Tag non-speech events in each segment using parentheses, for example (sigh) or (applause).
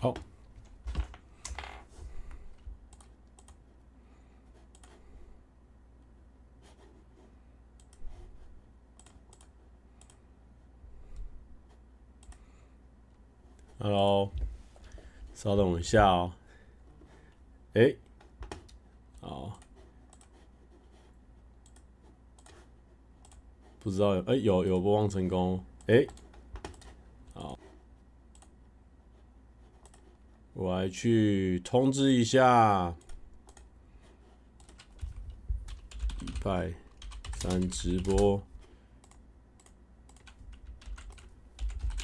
好。Hello，稍等一下哦。哎、欸，好，不知道有哎、有有播放成功哎、好，我来去通知一下，礼拜三直播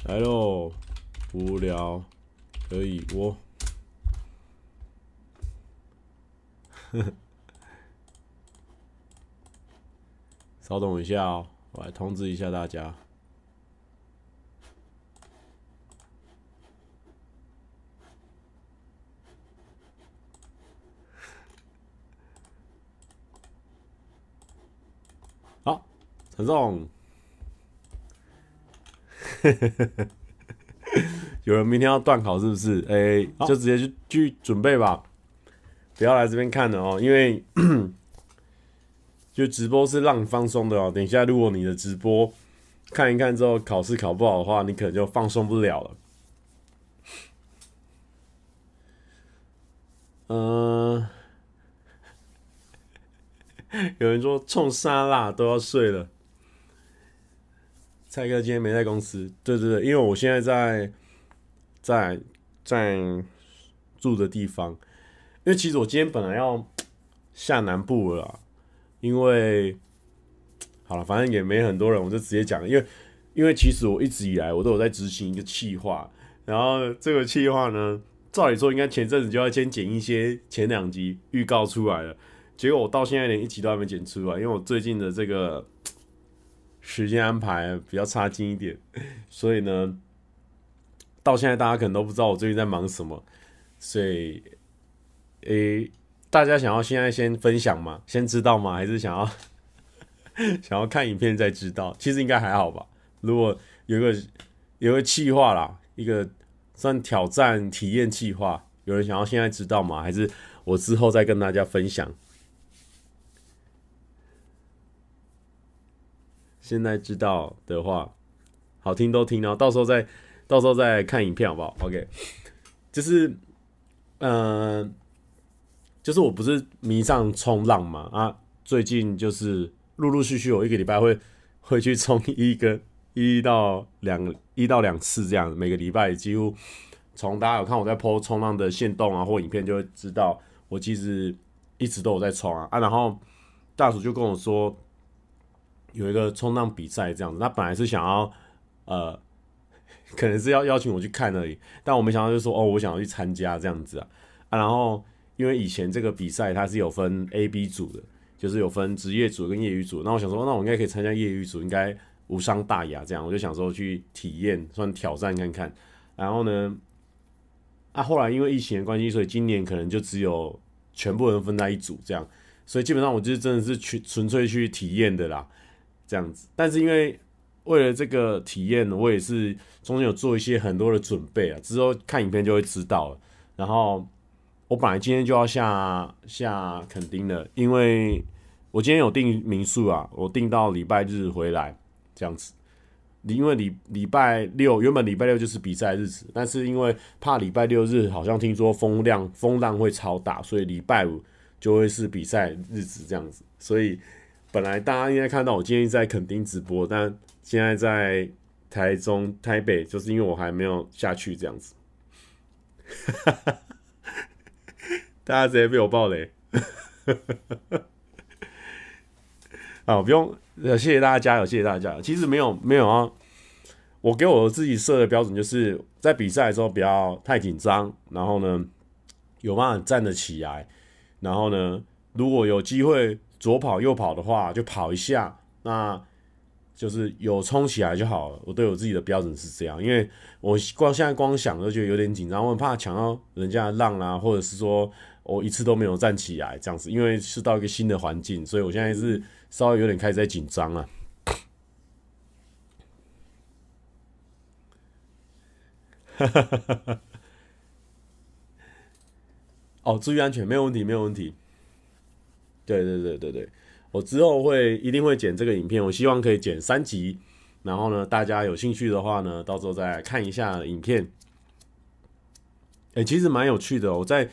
来喽。无聊，可以我，呵呵，稍等一下哦，我来通知一下大家。好，陈总。(laughs) 有人明天要断考是不是？哎、欸，就直接去去准备吧，不要来这边看了哦，因为 (coughs) 就直播是让你放松的哦。等一下，如果你的直播看一看之后考试考不好的话，你可能就放松不了了。嗯、呃，(laughs) 有人说冲沙拉都要睡了。蔡哥今天没在公司，对对对，因为我现在在。在在住的地方，因为其实我今天本来要下南部了，因为好了，反正也没很多人，我就直接讲，因为因为其实我一直以来我都有在执行一个企划，然后这个企划呢，照理说应该前阵子就要先剪一些前两集预告出来了，结果我到现在连一集都还没剪出来，因为我最近的这个时间安排比较差劲一点，(laughs) 所以呢。到现在，大家可能都不知道我最近在忙什么，所以，诶、大家想要现在先分享吗？先知道吗？还是想要 (laughs) 想要看影片再知道？其实应该还好吧。如果有个有个计划啦，一个算挑战体验计划，有人想要现在知道吗？还是我之后再跟大家分享？现在知道的话，好听都听哦，到时候再。到时候再看影片好不好？OK，就是，嗯、呃，就是我不是迷上冲浪嘛啊，最近就是陆陆续续，我一个礼拜会 (laughs) 会去冲一个一到两一到两次这样，每个礼拜几乎从大家有看我在 PO 冲浪的线动啊或影片，就会知道我其实一直都有在冲啊啊，然后大叔就跟我说有一个冲浪比赛这样子，他本来是想要呃。(laughs) 可能是要邀请我去看而已，但我没想到就说哦，我想要去参加这样子啊啊！然后因为以前这个比赛它是有分 A、B 组的，就是有分职业组跟业余组。那我想说，那我应该可以参加业余组，应该无伤大雅。这样我就想说去体验，算挑战看看。然后呢，啊，后来因为疫情的关系，所以今年可能就只有全部人分在一组这样，所以基本上我就是真的是去纯粹去体验的啦，这样子。但是因为为了这个体验，我也是中间有做一些很多的准备啊，之后看影片就会知道了。然后我本来今天就要下下垦丁的，因为我今天有订民宿啊，我订到礼拜日回来这样子。你因为礼礼拜六原本礼拜六就是比赛日子，但是因为怕礼拜六日好像听说风量风浪会超大，所以礼拜五就会是比赛日子这样子。所以本来大家应该看到我今天在垦丁直播，但现在在台中、台北，就是因为我还没有下去这样子，(laughs) 大家直接被我爆雷，(laughs) 啊，不用，谢谢大家加油，谢谢大家。其实没有没有啊，我给我自己设的标准就是在比赛的时候不要太紧张，然后呢有办法站得起来，然后呢如果有机会左跑右跑的话就跑一下，那。就是有冲起来就好了，我对我自己的标准是这样，因为我光现在光想都觉得有点紧张，我很怕抢到人家的浪啊，或者是说我一次都没有站起来这样子，因为是到一个新的环境，所以我现在是稍微有点开始在紧张了。哈哈哈！哈哦，注意安全，没有问题，没有问题。对对对对对，我之后会一定会剪这个影片，我希望可以剪三集，然后呢，大家有兴趣的话呢，到时候再看一下影片。哎、其实蛮有趣的，我在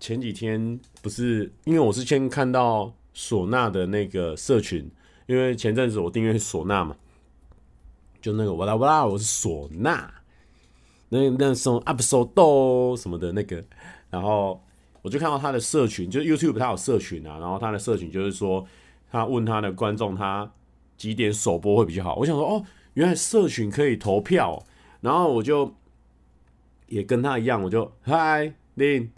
前几天不是，因为我是先看到唢呐的那个社群，因为前阵子我订阅唢呐嘛，就那个哇啦哇啦，我是唢呐，那那种 episode 什么的那个，然后。我就看到他的社群，就是 YouTube，他有社群啊，然后他的社群就是说，他问他的观众，他几点首播会比较好。我想说，哦，原来社群可以投票，然后我就也跟他一样，我就嗨林，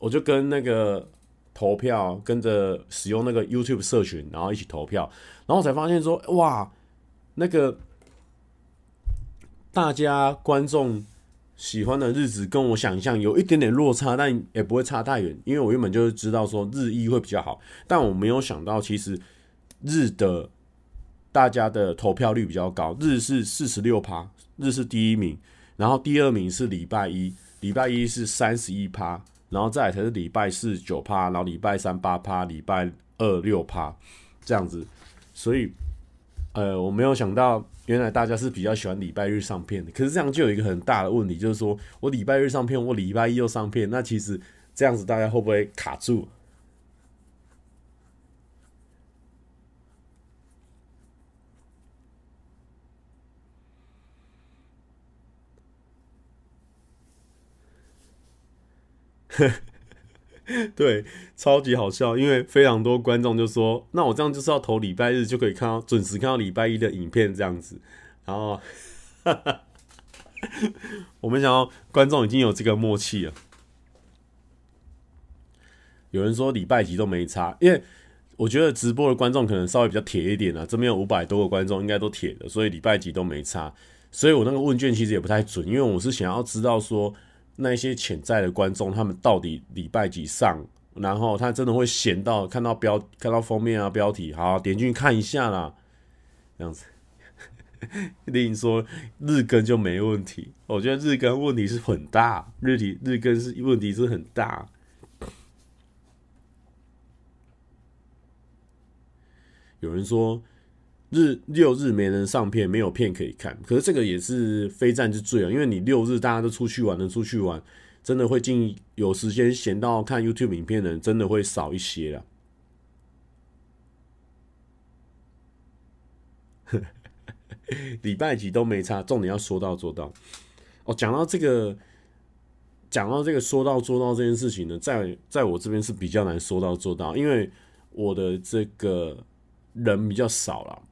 我就跟那个投票，跟着使用那个 YouTube 社群，然后一起投票，然后才发现说，哇，那个大家观众。喜欢的日子跟我想象有一点点落差，但也不会差太远，因为我原本就是知道说日一会比较好，但我没有想到其实日的大家的投票率比较高，日是四十六趴，日是第一名，然后第二名是礼拜一，礼拜一是三十一趴，然后再来才是礼拜四九趴，然后礼拜三八趴，礼拜二六趴这样子，所以。呃，我没有想到，原来大家是比较喜欢礼拜日上片的。可是这样就有一个很大的问题，就是说我礼拜日上片，我礼拜一又上片，那其实这样子大家会不会卡住？(laughs) (laughs) 对，超级好笑，因为非常多观众就说：“那我这样就是要投礼拜日就可以看到准时看到礼拜一的影片这样子。”然后，哈哈，我们想要观众已经有这个默契了。有人说礼拜几都没差，因为我觉得直播的观众可能稍微比较铁一点啊，这边有五百多个观众应该都铁的，所以礼拜几都没差。所以我那个问卷其实也不太准，因为我是想要知道说。那些潜在的观众，他们到底礼拜几上？然后他真的会闲到看到标、看到封面啊、标题，好点进去看一下啦。这样子，另说日更就没问题。我觉得日更问题是很大，日体日更是问题是很大。有人说。日六日没人上片，没有片可以看。可是这个也是非战之罪啊，因为你六日大家都出去玩，了出去玩，真的会进有时间闲到看 YouTube 影片的人，真的会少一些了。(laughs) 礼拜几都没差，重点要说到做到。哦，讲到这个，讲到这个说到做到这件事情呢，在在我这边是比较难说到做到，因为我的这个。人比较少了，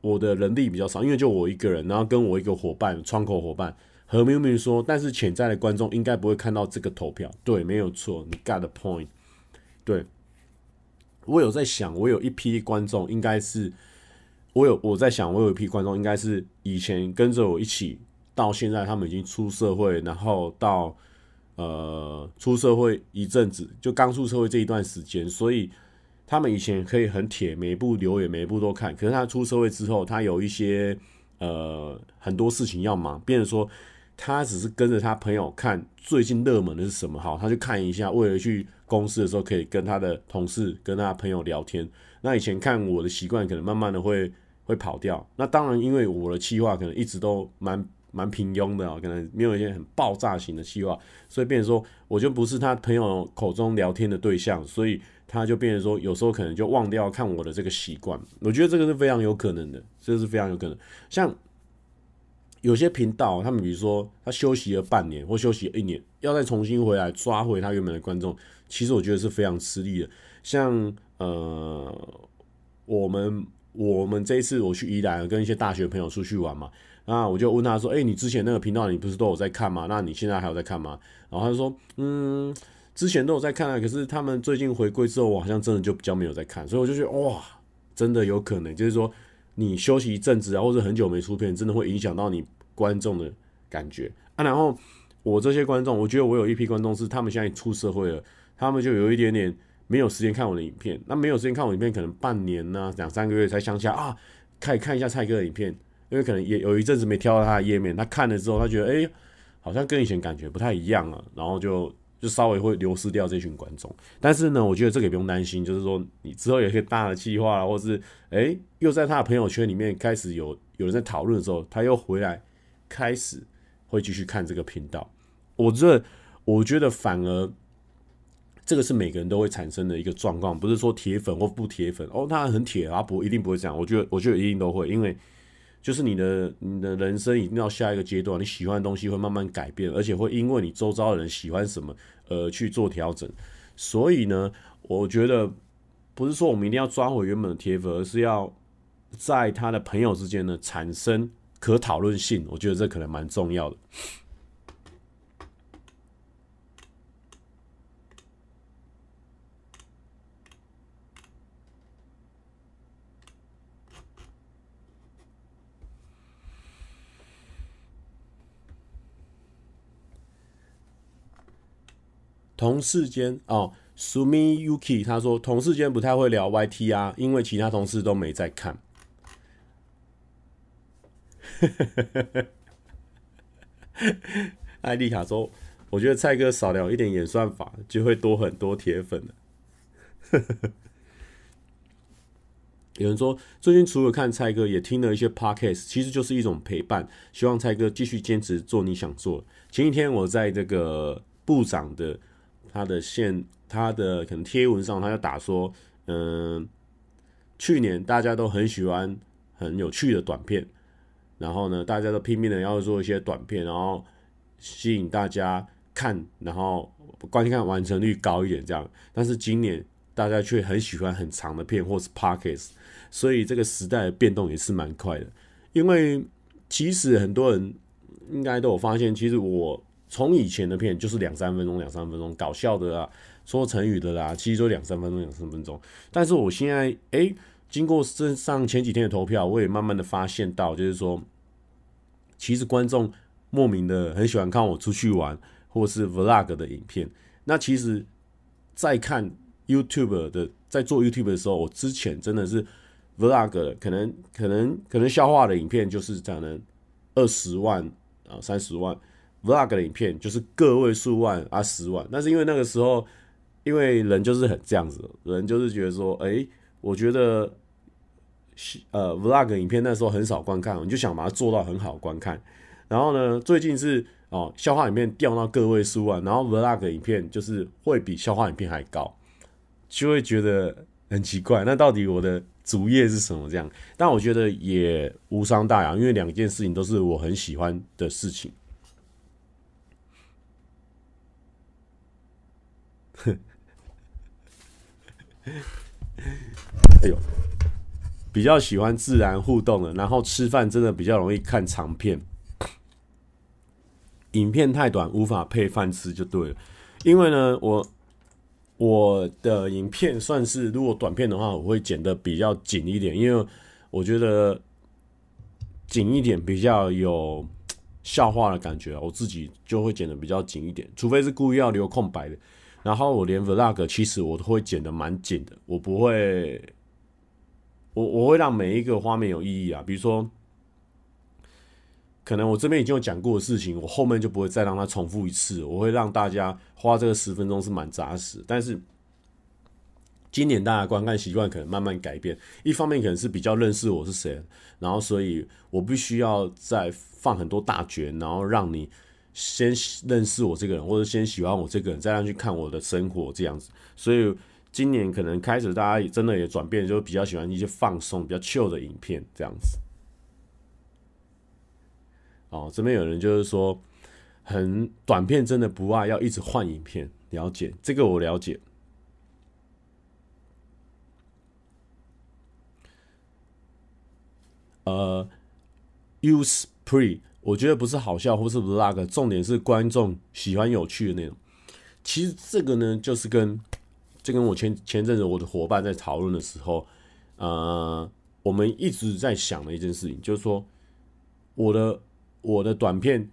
我的人力比较少，因为就我一个人，然后跟我一个伙伴，窗口伙伴何明明说，但是潜在的观众应该不会看到这个投票，对，没有错，你 got the point，对，我有在想，我有一批观众应该是，我有我在想，我有一批观众应该是以前跟着我一起到现在，他们已经出社会，然后到呃出社会一阵子，就刚出社会这一段时间，所以。他们以前可以很铁，每一部留言每一部都看。可是他出社会之后，他有一些呃很多事情要忙，变成说他只是跟着他朋友看最近热门的是什么，好，他去看一下，为了去公司的时候可以跟他的同事、跟他朋友聊天。那以前看我的习惯可能慢慢的会会跑掉。那当然，因为我的企划可能一直都蛮蛮平庸的，可能没有一些很爆炸型的企划，所以变成说我就不是他朋友口中聊天的对象，所以。他就变成说，有时候可能就忘掉看我的这个习惯。我觉得这个是非常有可能的，这个是非常有可能。像有些频道，他们比如说他休息了半年或休息一年，要再重新回来抓回他原本的观众，其实我觉得是非常吃力的。像呃，我们我们这一次我去宜兰跟一些大学朋友出去玩嘛，那我就问他说：“哎，你之前那个频道你不是都有在看吗？那你现在还有在看吗？”然后他说：“嗯。”之前都有在看啊，可是他们最近回归之后，我好像真的就比较没有在看，所以我就觉得哇，真的有可能，就是说你休息一阵子啊，或者很久没出片，真的会影响到你观众的感觉啊。然后我这些观众，我觉得我有一批观众是他们现在出社会了，他们就有一点点没有时间看我的影片，那没有时间看我的影片，可能半年呐、两三个月才想起来啊，可以看一下蔡哥的影片，因为可能也有一阵子没跳到他的页面，他看了之后，他觉得哎、好像跟以前感觉不太一样了，然后就。就稍微会流失掉这群观众。但是呢，我觉得这个也不用担心，就是说你之后有一个大的计划，或是诶、又在他的朋友圈里面开始有有人在讨论的时候，他又回来开始会继续看这个频道。我觉得，我觉得反而这个是每个人都会产生的一个状况，不是说铁粉或不铁粉哦，他很铁啊，不一定不会这样。我觉得，我觉得一定都会，因为。就是你的你的人生已经到下一个阶段，你喜欢的东西会慢慢改变，而且会因为你周遭的人喜欢什么而去做调整。所以呢，我觉得不是说我们一定要抓回原本的铁粉，而是要在他的朋友之间呢产生可讨论性。我觉得这可能蛮重要的。同事间哦，Sumi Yuki 他说同事间不太会聊 YT 啊，因为其他同事都没在看。(laughs) 艾丽卡说，我觉得蔡哥少聊一点演算法，就会多很多铁粉了。(laughs) 有人说，最近除了看蔡哥，也听了一些 Podcast，其实就是一种陪伴。希望蔡哥继续坚持做你想做。前几天我在这个部长的。他的线，他的可能贴文上，他就打说，嗯，去年大家都很喜欢很有趣的短片，然后呢，大家都拼命的要做一些短片，然后吸引大家看，然后观看完成率高一点这样。但是今年大家却很喜欢很长的片或是 Podcast，所以这个时代的变动也是蛮快的。因为其实很多人应该都有发现，其实我。从以前的片就是两三分钟，两三分钟搞笑的啦，说成语的啦，其实就两三分钟，两三分钟。但是我现在，诶、经过这上前几天的投票，我也慢慢的发现到，就是说，其实观众莫名的很喜欢看我出去玩，或是 Vlog 的影片。那其实，在看 YouTube 的，在做 YouTube 的时候，我之前真的是 Vlog，可能可能可能笑话的影片就是可能二十万啊，三十万。Vlog 的影片就是个位数万啊十万，但是因为那个时候，因为人就是很这样子，人就是觉得说，哎、我觉得，呃，Vlog 影片那时候很少观看，你就想把它做到很好观看。然后呢，最近是哦，笑话影片掉到个位数万，然后 Vlog 影片就是会比笑话影片还高，就会觉得很奇怪。那到底我的主业是什么？这样？但我觉得也无伤大雅，因为两件事情都是我很喜欢的事情。(laughs) 哎呦，比较喜欢自然互动的，然后吃饭真的比较容易看长片，影片太短无法配饭吃就对了。因为呢，我我的影片算是如果短片的话，我会剪得比较紧一点，因为我觉得紧一点比较有笑话的感觉，我自己就会剪得比较紧一点，除非是故意要留空白的。然后我连 vlog 其实我都会剪的蛮紧的，我不会，我我会让每一个画面有意义啊。比如说，可能我这边已经有讲过的事情，我后面就不会再让它重复一次。我会让大家花这个十分钟是蛮扎实。但是今年大家观看习惯可能慢慢改变，一方面可能是比较认识我是谁，然后所以我必须要再放很多大卷，然后让你。先认识我这个人，或者先喜欢我这个人，再让去看我的生活这样子。所以今年可能开始，大家也真的也转变，就比较喜欢一些放松、比较 chill 的影片这样子。哦，这边有人就是说，很短片真的不爱，要一直换影片。了解这个，我了解。呃，use pre。我觉得不是好笑或是不是那个重点是观众喜欢有趣的内容。其实这个呢，就是跟这跟我前前阵子我的伙伴在讨论的时候，呃，我们一直在想的一件事情，就是说我的我的短片，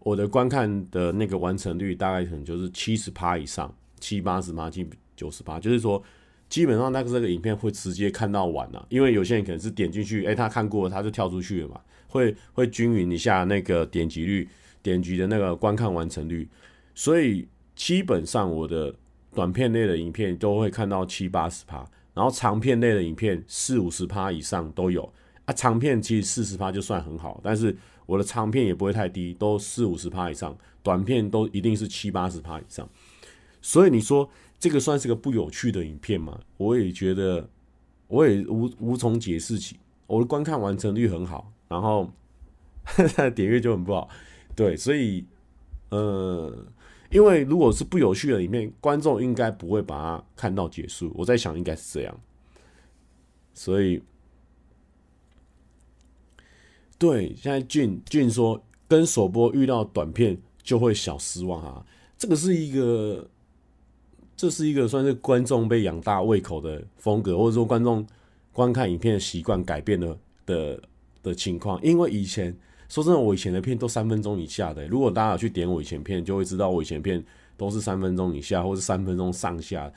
我的观看的那个完成率大概可能就是七十趴以上，七八十趴，近九十趴，就是说基本上那个这个影片会直接看到完了，因为有些人可能是点进去，哎，他看过了，他就跳出去了嘛。会会均匀一下那个点击率，点击的那个观看完成率，所以基本上我的短片类的影片都会看到七八十趴，然后长片类的影片四五十趴以上都有啊。长片其实四十趴就算很好，但是我的长片也不会太低，都四五十趴以上，短片都一定是七八十趴以上。所以你说这个算是个不有趣的影片吗？我也觉得，我也无无从解释起。我的观看完成率很好，然后它的 (laughs) 点阅就很不好。对，所以呃，因为如果是不有趣的影片，观众应该不会把它看到结束。我在想应该是这样。所以，对，现在俊俊说跟首播遇到短片就会小失望啊，这个是一个。这是一个算是观众被养大胃口的风格，或者说观众观看影片的习惯改变了的的情况。因为以前说真的，我以前的片都三分钟以下的。如果大家有去点我以前片，就会知道我以前片都是三分钟以下，或是三分钟上下。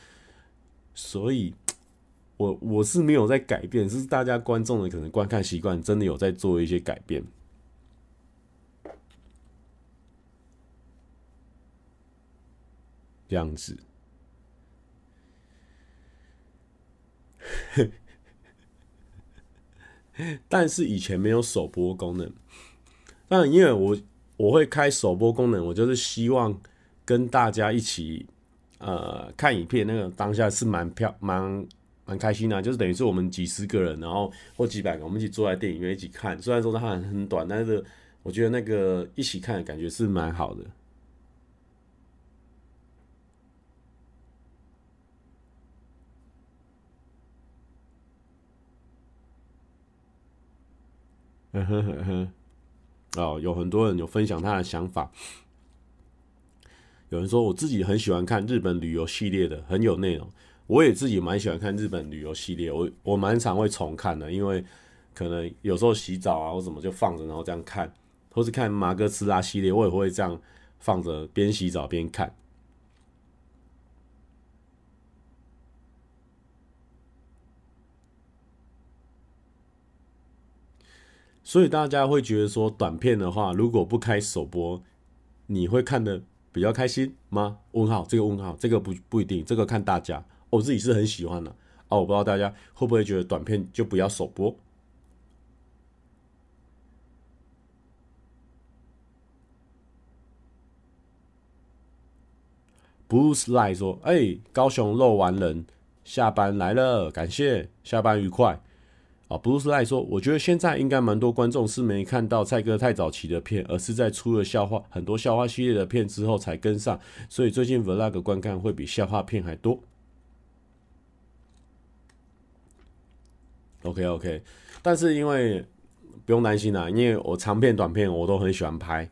所以，(tsk) 我我是没有在改变，是大家观众的可能观看习惯真的有在做一些改变。这样子。(laughs) 但是以前没有首播功能，但因为我我会开首播功能，我就是希望跟大家一起呃看影片，那个当下是蛮漂蛮蛮开心的，就是等于是我们几十个人，然后或几百个，我们一起坐在电影院一起看。虽然说它很很短，但是我觉得那个一起看的感觉是蛮好的。嗯哼哼哼，哦，有很多人有分享他的想法。有人说我自己很喜欢看日本旅游系列的，很有内容。我也自己蛮喜欢看日本旅游系列，我我蛮常会重看的，因为可能有时候洗澡啊或什么就放着，然后这样看，或是看马哥斯拉系列，我也会这样放着边洗澡边看。所以大家会觉得说，短片的话，如果不开首播，你会看得比较开心吗？问号，这个问号，这个不不一定，这个看大家。我自己是很喜欢的啊，我不知道大家会不会觉得短片就不要首播。Bruce Lie 说：“哎、高雄肉丸人下班来了，感谢，下班愉快。”啊，布鲁斯来说，我觉得现在应该蛮多观众是没看到蔡哥太早期的片，而是在出了笑话很多笑话系列的片之后才跟上，所以最近 Vlog 观看会比笑话片还多。OK OK，但是因为不用担心啦，因为我长片短片我都很喜欢拍，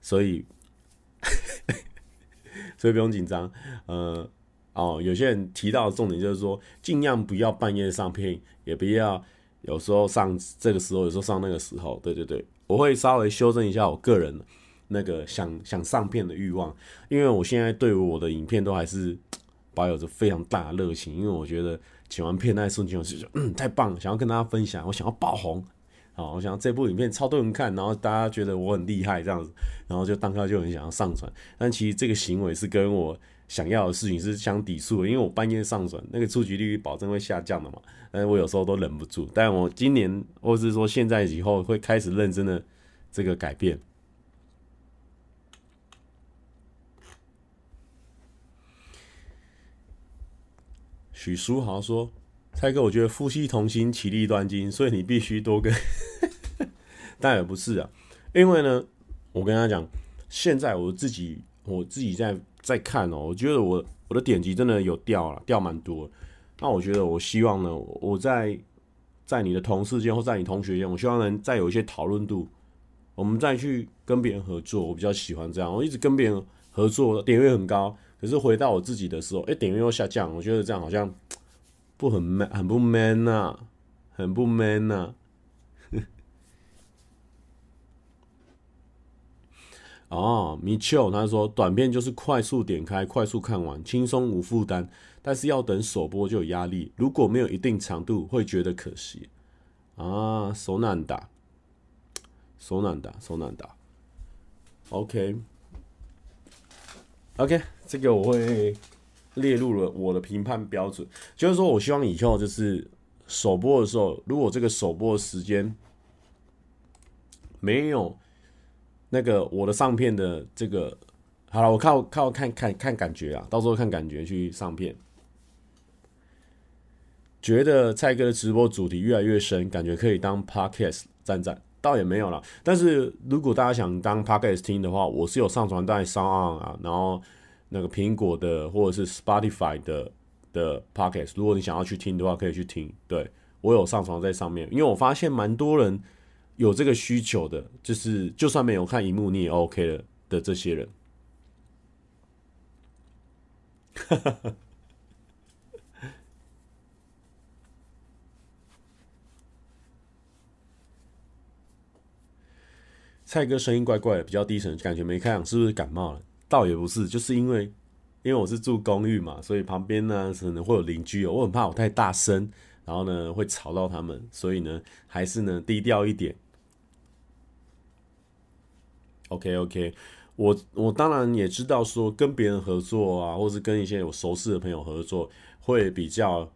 所以 (laughs) 所以不用紧张。呃，哦，有些人提到的重点就是说，尽量不要半夜上片，也不要。有时候上这个时候，有时候上那个时候，对对对，我会稍微修正一下我个人那个想想上片的欲望，因为我现在对我的影片都还是 (tsk) 保有着非常大的热情，因为我觉得剪完片那瞬间，我就嗯太棒了，想要跟大家分享，我想要爆红，好，我想要这部影片超多人看，然后大家觉得我很厉害这样子，然后就当下就很想要上传，但其实这个行为是跟我。想要的事情是相抵触的，因为我半夜上传，那个触及率保证会下降的嘛。但是我有时候都忍不住，但我今年或是说现在以后会开始认真的这个改变。许书豪说：“蔡哥，我觉得夫妻同心，其利断金，所以你必须多跟。(laughs) ”但也不是啊，因为呢，我跟他讲，现在我自己我自己在。在看哦，我觉得我我的点击真的有掉了，掉蛮多。那我觉得我希望呢，我在在你的同事间或在你同学间，我希望能再有一些讨论度，我们再去跟别人合作。我比较喜欢这样，我一直跟别人合作，点阅很高，可是回到我自己的时候，哎，点阅又下降。我觉得这样好像不很 man，很不 man 呐，很不 man 呐。哦，米丘他说短片就是快速点开、快速看完、轻松无负担，但是要等首播就有压力。如果没有一定长度，会觉得可惜。啊，手难打，手难打，手难打。OK，OK，这个我会列入了我的评判标准，就是说我希望以后就是首播的时候，如果这个首播的时间没有那个我的上片的这个，好了，我靠靠看看看感觉啊，到时候看感觉去上片。觉得蔡哥的直播主题越来越深，感觉可以当 Podcast 站站。倒也没有了，但是如果大家想当 Podcast 听的话，我是有上传在 s o n d On 啊，然后那个苹果的或者是 Spotify 的的 Podcast，如果你想要去听的话，可以去听。对，我有上传在上面，因为我发现蛮多人有这个需求的，就是就算没有看荧幕你也 OK 了的这些人。哈哈。蔡哥声音怪怪的，比较低沉，感觉没开嗓，是不是感冒了？倒也不是，就是因为因为我是住公寓嘛，所以旁边呢可能会有邻居哦，我很怕我太大声，然后呢会吵到他们，所以呢还是呢低调一点。OK OK，我我当然也知道说跟别人合作啊，或是跟一些有熟识的朋友合作会比较。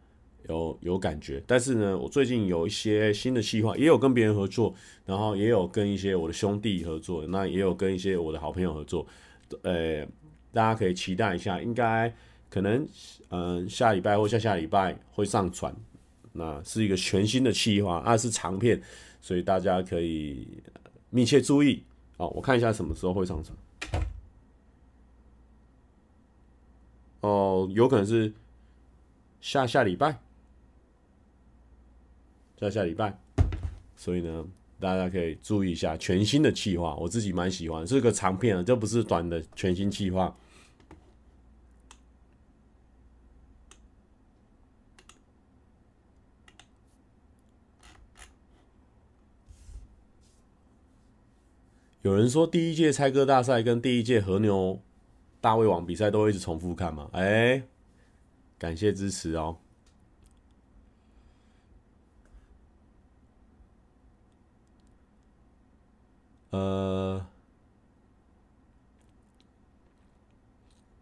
有有感觉，但是呢，我最近有一些新的计划，也有跟别人合作，然后也有跟一些我的兄弟合作，那也有跟一些我的好朋友合作，呃，大家可以期待一下，应该可能嗯、下礼拜或下下礼拜会上传，那是一个全新的计划，那是长片，所以大家可以密切注意。好。我看一下什么时候会上传，哦，有可能是下下礼拜。下下礼拜，所以呢，大家可以注意一下全新的计划，我自己蛮喜欢，是个长片啊，这不是短的全新计划。有人说第一届猜歌大赛跟第一届和牛大胃王比赛都会一直重复看吗？哎，感谢支持哦。呃，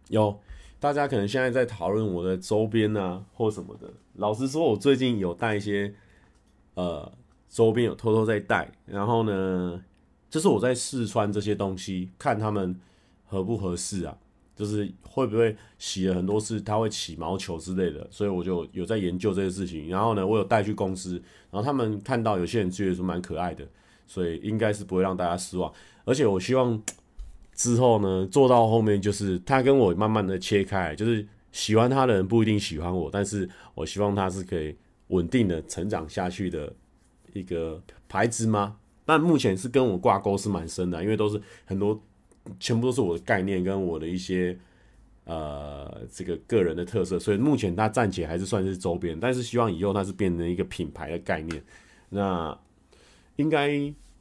有大家可能现在在讨论我的周边啊，或什么的。老实说，我最近有带一些呃周边，有偷偷在带。然后呢，就是我在试穿这些东西，看他们合不合适啊，就是会不会洗了很多次，它会起毛球之类的。所以我就有在研究这些事情。然后呢，我有带去公司，然后他们看到有些人觉得说蛮可爱的。所以应该是不会让大家失望，而且我希望之后呢，做到后面就是他跟我慢慢的切开，就是喜欢他的人不一定喜欢我，但是我希望他是可以稳定的成长下去的一个牌子吗？但目前是跟我挂钩是蛮深的，因为都是很多全部都是我的概念跟我的一些呃这个个人的特色，所以目前它暂且还是算是周边，但是希望以后它是变成一个品牌的概念，那。应该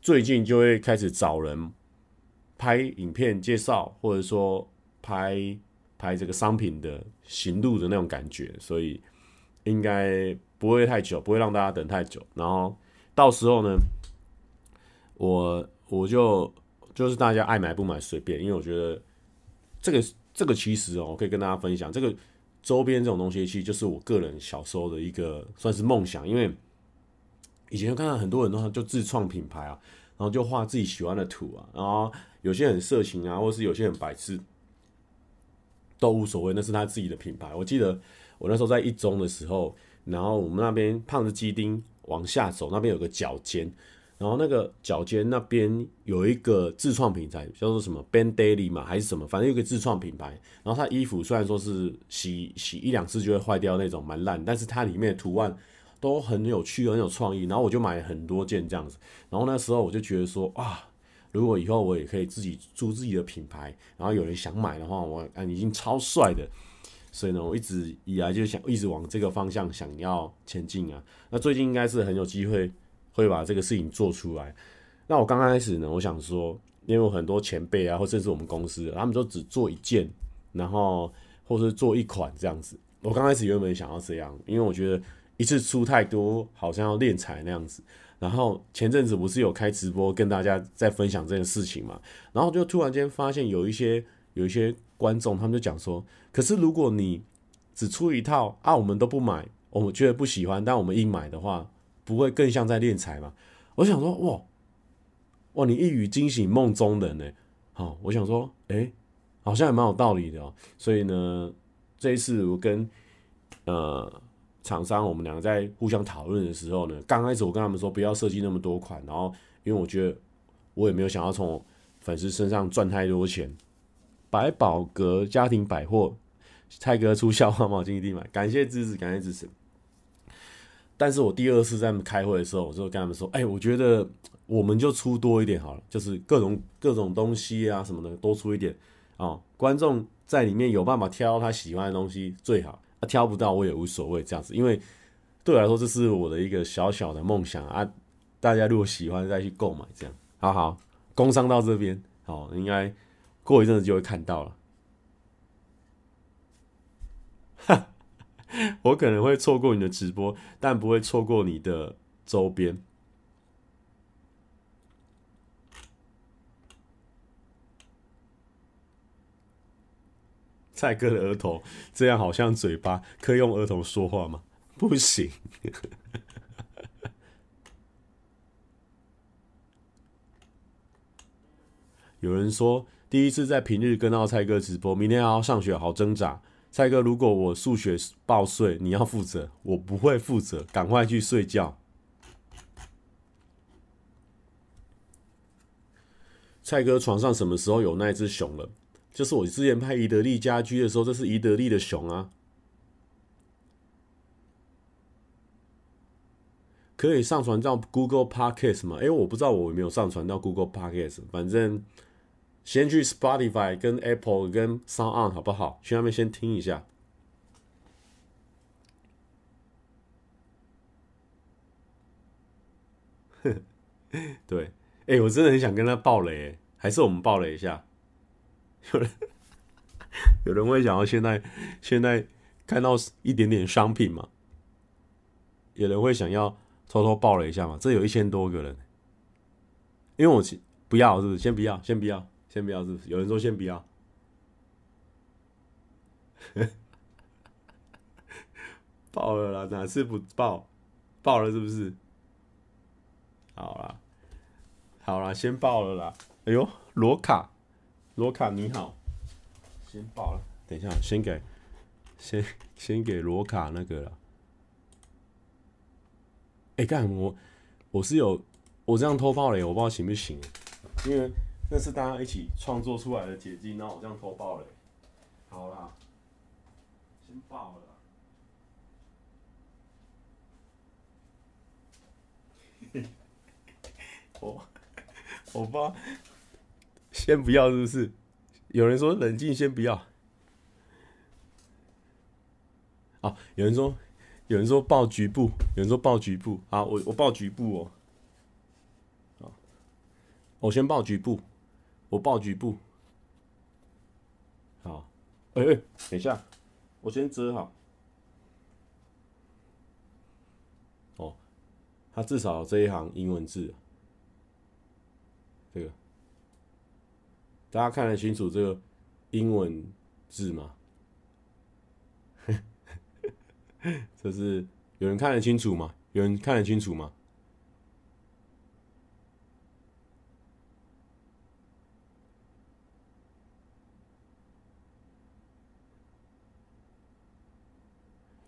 最近就会开始找人拍影片介绍，或者说拍拍这个商品的行路的那种感觉，所以应该不会太久，不会让大家等太久。然后到时候呢，我我就就是大家爱买不买随便，因为我觉得这个这个其实哦，我可以跟大家分享，这个周边这种东西其实就是我个人小时候的一个算是梦想，因为。以前看到很多人都就自创品牌啊，然后就画自己喜欢的图啊，然后有些很色情啊，或是有些很白痴，都无所谓，那是他自己的品牌。我记得我那时候在一中的时候，然后我们那边胖子鸡丁往下走，那边有个脚尖，然后那个脚尖那边有一个自创品牌，叫做什么 Ben Daily 嘛，还是什么，反正有个自创品牌。然后他衣服虽然说是洗洗一两次就会坏掉那种蛮烂，但是它里面的图案。都很有趣，很有创意，然后我就买了很多件这样子。然后那时候我就觉得说，啊，如果以后我也可以自己做自己的品牌，然后有人想买的话，我啊已经超帅的。所以呢，我一直以来就想一直往这个方向想要前进啊。那最近应该是很有机会会把这个事情做出来。那我刚开始呢，我想说，因为很多前辈啊，或甚至我们公司，他们都只做一件，然后或是做一款这样子。我刚开始原本想要这样，因为我觉得。一次出太多，好像要敛财那样子。然后前阵子不是有开直播跟大家在分享这件事情嘛？然后就突然间发现有一些有一些观众他们就讲说，可是如果你只出一套啊，我们都不买，我们觉得不喜欢，但我们硬买的话，不会更像在敛财吗？我想说，哇哇，你一语惊醒梦中人呢。好，我想说，哎、好像也蛮有道理的哦。所以呢，这一次我跟呃厂商，我们两个在互相讨论的时候呢，刚开始我跟他们说不要设计那么多款，然后因为我觉得我也没有想要从粉丝身上赚太多钱。百宝阁家庭百货。蔡哥出笑话毛巾一定买，感谢支持，感谢支持。但是我第二次在开会的时候，我就跟他们说：“哎、我觉得我们就出多一点好了，就是各种各种东西啊什么的多出一点啊、哦。观众在里面有办法挑他喜欢的东西最好，啊挑不到我也无所谓这样子，因为对我来说这是我的一个小小的梦想啊。大家如果喜欢再去购买这样，好好工商到这边，好，应该过一阵子就会看到了。”哈，我可能会错过你的直播，但不会错过你的周边。蔡哥的额头，这样好像嘴巴，可以用额头说话吗？(laughs) 不行。(laughs) 有人说，第一次在平日跟到蔡哥直播，明天还要上学，好挣扎。蔡哥，如果我数学报税，你要负责，我不会负责，赶快去睡觉。蔡哥床上什么时候有那只熊了？就是我之前拍宜得利家居的时候，这是宜得利的熊啊。可以上传到 Google Podcast 吗？哎、欸，我不知道我有没有上传到 Google Podcast，反正。先去 Spotify 跟 Apple 跟 Sound On 好不好？去那边先听一下。(laughs) 对，哎、我真的很想跟他爆雷，还是我们爆雷一下？(laughs) 有人 (laughs) 有人会想要现在现在看到一点点商品吗？有人会想要偷偷爆雷一下吗？这有一千多个人，因为我不要，是不是？先不要，先不要。先不要，是不是？有人说先不要，(laughs) 爆了啦！哪次不爆？爆了是不是？好啦，好啦，先爆了啦！哎呦，罗卡，罗卡你好，先爆了。等一下，先给，先先给罗卡那个了。哎、欸，干我我是有我这样偷爆雷，我不知道行不行，因为。那是大家一起创作出来的结晶，那我这样偷爆了。好啦，先爆了啦。(laughs) 我我不知道，先不要是不是？有人说冷静，先不要。啊，有人说，有人说报局部，有人说报局部。啊，我我报局部哦。好，我先报局部。我报局部，好，哎、哎、等一下，我先遮好。哦，他至少这一行英文字，这个大家看得清楚这个英文字吗？(laughs) 这是有人看得清楚吗？有人看得清楚吗？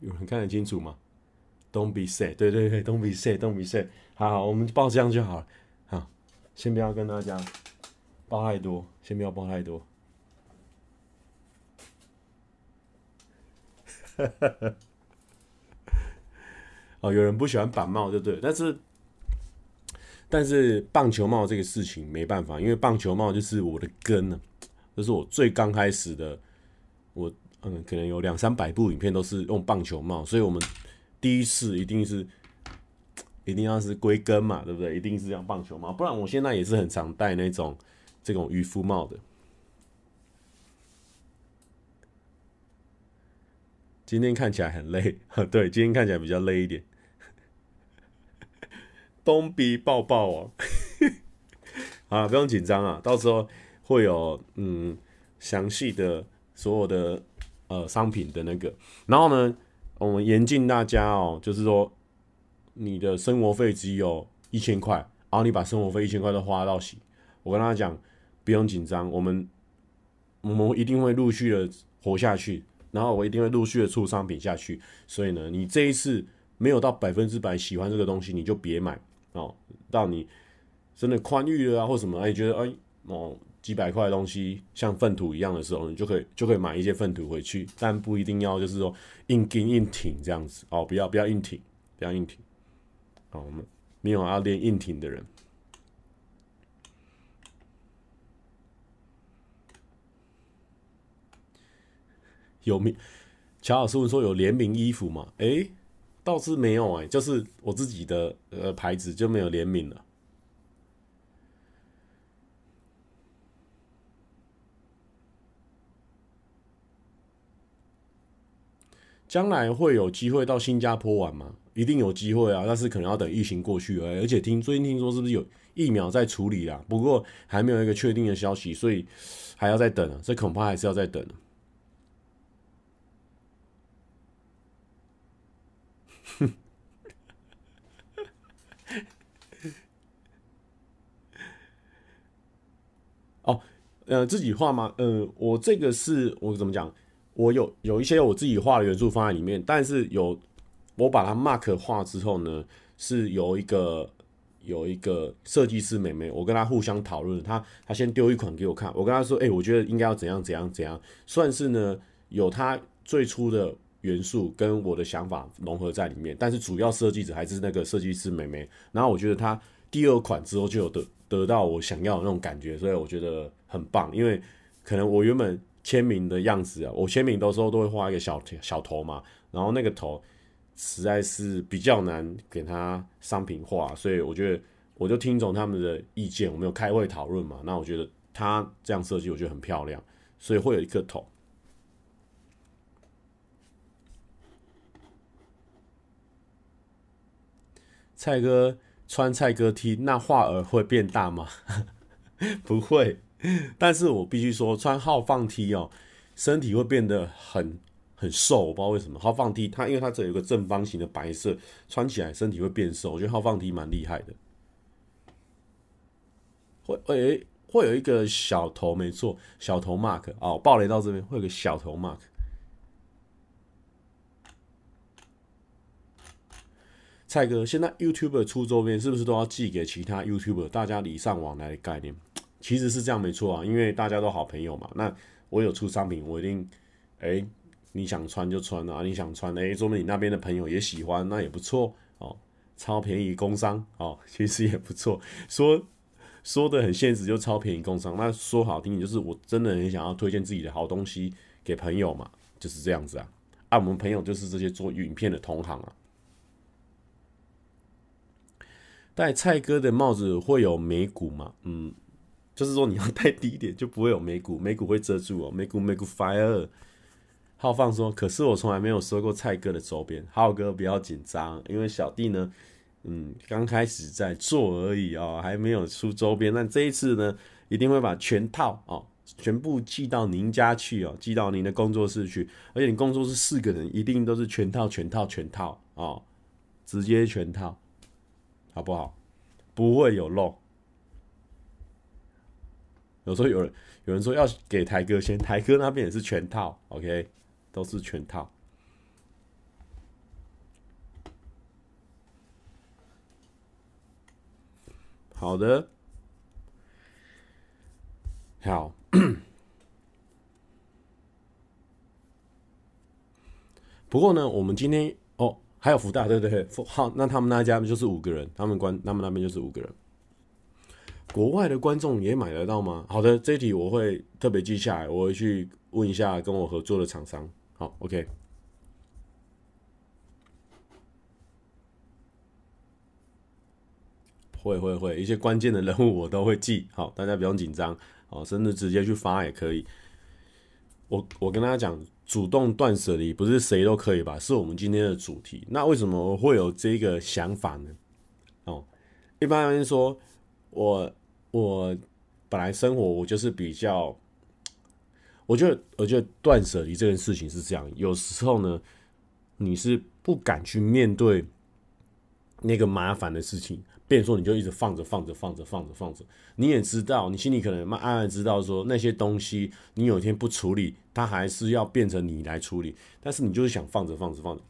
有人看得清楚吗？Don't be sad，对对对，Don't be sad，Don't be sad。好好，我们报这样就好了。好，先不要跟大家报太多，先不要报太多。(laughs) 哦，有人不喜欢板帽，对不对？但是，但是棒球帽这个事情没办法，因为棒球帽就是我的根呢，这是我最刚开始的我。嗯，可能有两三百部影片都是用棒球帽，所以我们第一次一定是一定要是归根嘛，对不对？一定是这样棒球帽，不然我现在也是很常戴那种这种渔夫帽的。今天看起来很累，(laughs) 对，今天看起来比较累一点。东比抱抱哦，(laughs) 啊，不用紧张啊，到时候会有嗯。详细的所有的呃商品的那个，然后呢，我们严禁大家哦，就是说你的生活费只有一千块，然后你把生活费一千块都花到洗，我跟他讲不用紧张，我们我们一定会陆续的活下去，然后我一定会陆续的出商品下去，所以呢，你这一次没有到百分之百喜欢这个东西，你就别买哦，到你真的宽裕了啊或什么，哎觉得哎哦。几百块的东西，像粪土一样的时候，你就可以就可以买一些粪土回去，但不一定要就是说硬顶硬挺这样子哦，不要不要硬挺，不要硬挺。好，我们没有要练硬挺的人。有名，乔老师问说有联名衣服吗？哎、倒是没有哎、就是我自己的呃牌子就没有联名了。将来会有机会到新加坡玩吗？一定有机会啊，但是可能要等疫情过去而已。而且听最近听说是不是有疫苗在处理啦？不过还没有一个确定的消息，所以还要再等啊。这恐怕还是要再等。(laughs) 哦，呃，自己画吗？呃，我这个是我怎么讲？我有有一些我自己画的元素放在里面，但是有我把它 mark 画之后呢，是有一个有一个设计师妹妹，我跟她互相讨论，她她先丢一款给我看，我跟她说，哎、我觉得应该要怎样怎样怎样，算是呢有她最初的元素跟我的想法融合在里面，但是主要设计者还是那个设计师妹妹，然后我觉得她第二款之后就有得得到我想要的那种感觉，所以我觉得很棒，因为可能我原本。签名的样子啊，我签名的时候都会画一个小小头嘛，然后那个头实在是比较难给他商品化，所以我觉得我就听从他们的意见，我们有开会讨论嘛，那我觉得他这样设计我觉得很漂亮，所以会有一个头。蔡哥穿蔡哥 T，那画额会变大吗？(laughs) 不会。(laughs) 但是我必须说，穿号放 T 哦，身体会变得很很瘦，我不知道为什么。号放 T 它因为它这有一个正方形的白色，穿起来身体会变瘦。我觉得号放 T 蛮厉害的，会会会有一个小头，没错，小头 mark 哦，暴雷到这边会有个小头 mark。蔡哥，现在 YouTube 出周边是不是都要寄给其他 YouTube？大家礼尚往来的概念？其实是这样没错啊，因为大家都好朋友嘛。那我有出商品，我一定，哎、你想穿就穿啊，你想穿，哎、说明你那边的朋友也喜欢，那也不错哦。超便宜工商哦，(laughs) 其实也不错。说说的很现实，就超便宜工商。那说好听点，就是我真的很想要推荐自己的好东西给朋友嘛，就是这样子啊。啊，我们朋友就是这些做影片的同行啊。戴蔡哥的帽子会有美股吗？嗯。就是说你要带低一点，就不会有美股，美股会遮住哦。美股美股 fire。浩放说，可是我从来没有收过蔡哥的周边。浩哥不要紧张，因为小弟呢，嗯，刚开始在做而已哦，还没有出周边。那这一次呢，一定会把全套哦，全部寄到您家去哦，寄到您的工作室去。而且你工作室四个人，一定都是全套、全套、全套哦，直接全套，好不好？不会有漏。有时候有人有人说要给台哥先，台哥那边也是全套，OK，都是全套。好的，好。(coughs) 不过呢，我们今天哦，还有福大，对对对，好，那他们那家就是五个人，他们关他们那边就是五个人。国外的观众也买得到吗？好的，这一题我会特别记下来，我会去问一下跟我合作的厂商。好，OK。会会会，一些关键的人物我都会记。好，大家不用紧张，哦，甚至直接去发也可以。我我跟大家讲，主动断舍离不是谁都可以吧？是我们今天的主题。那为什么会有这个想法呢？哦，一般来说，我。我本来生活我就是比较，(tsk) 我觉得，我觉得断舍离这件事情是这样，有时候呢，你是不敢去面对那个麻烦的事情，变说你就一直放着放着放着放着放着，你也知道，你心里可能慢慢知道说那些东西，你有一天不处理，它还是要变成你来处理，但是你就是想放着放着放着，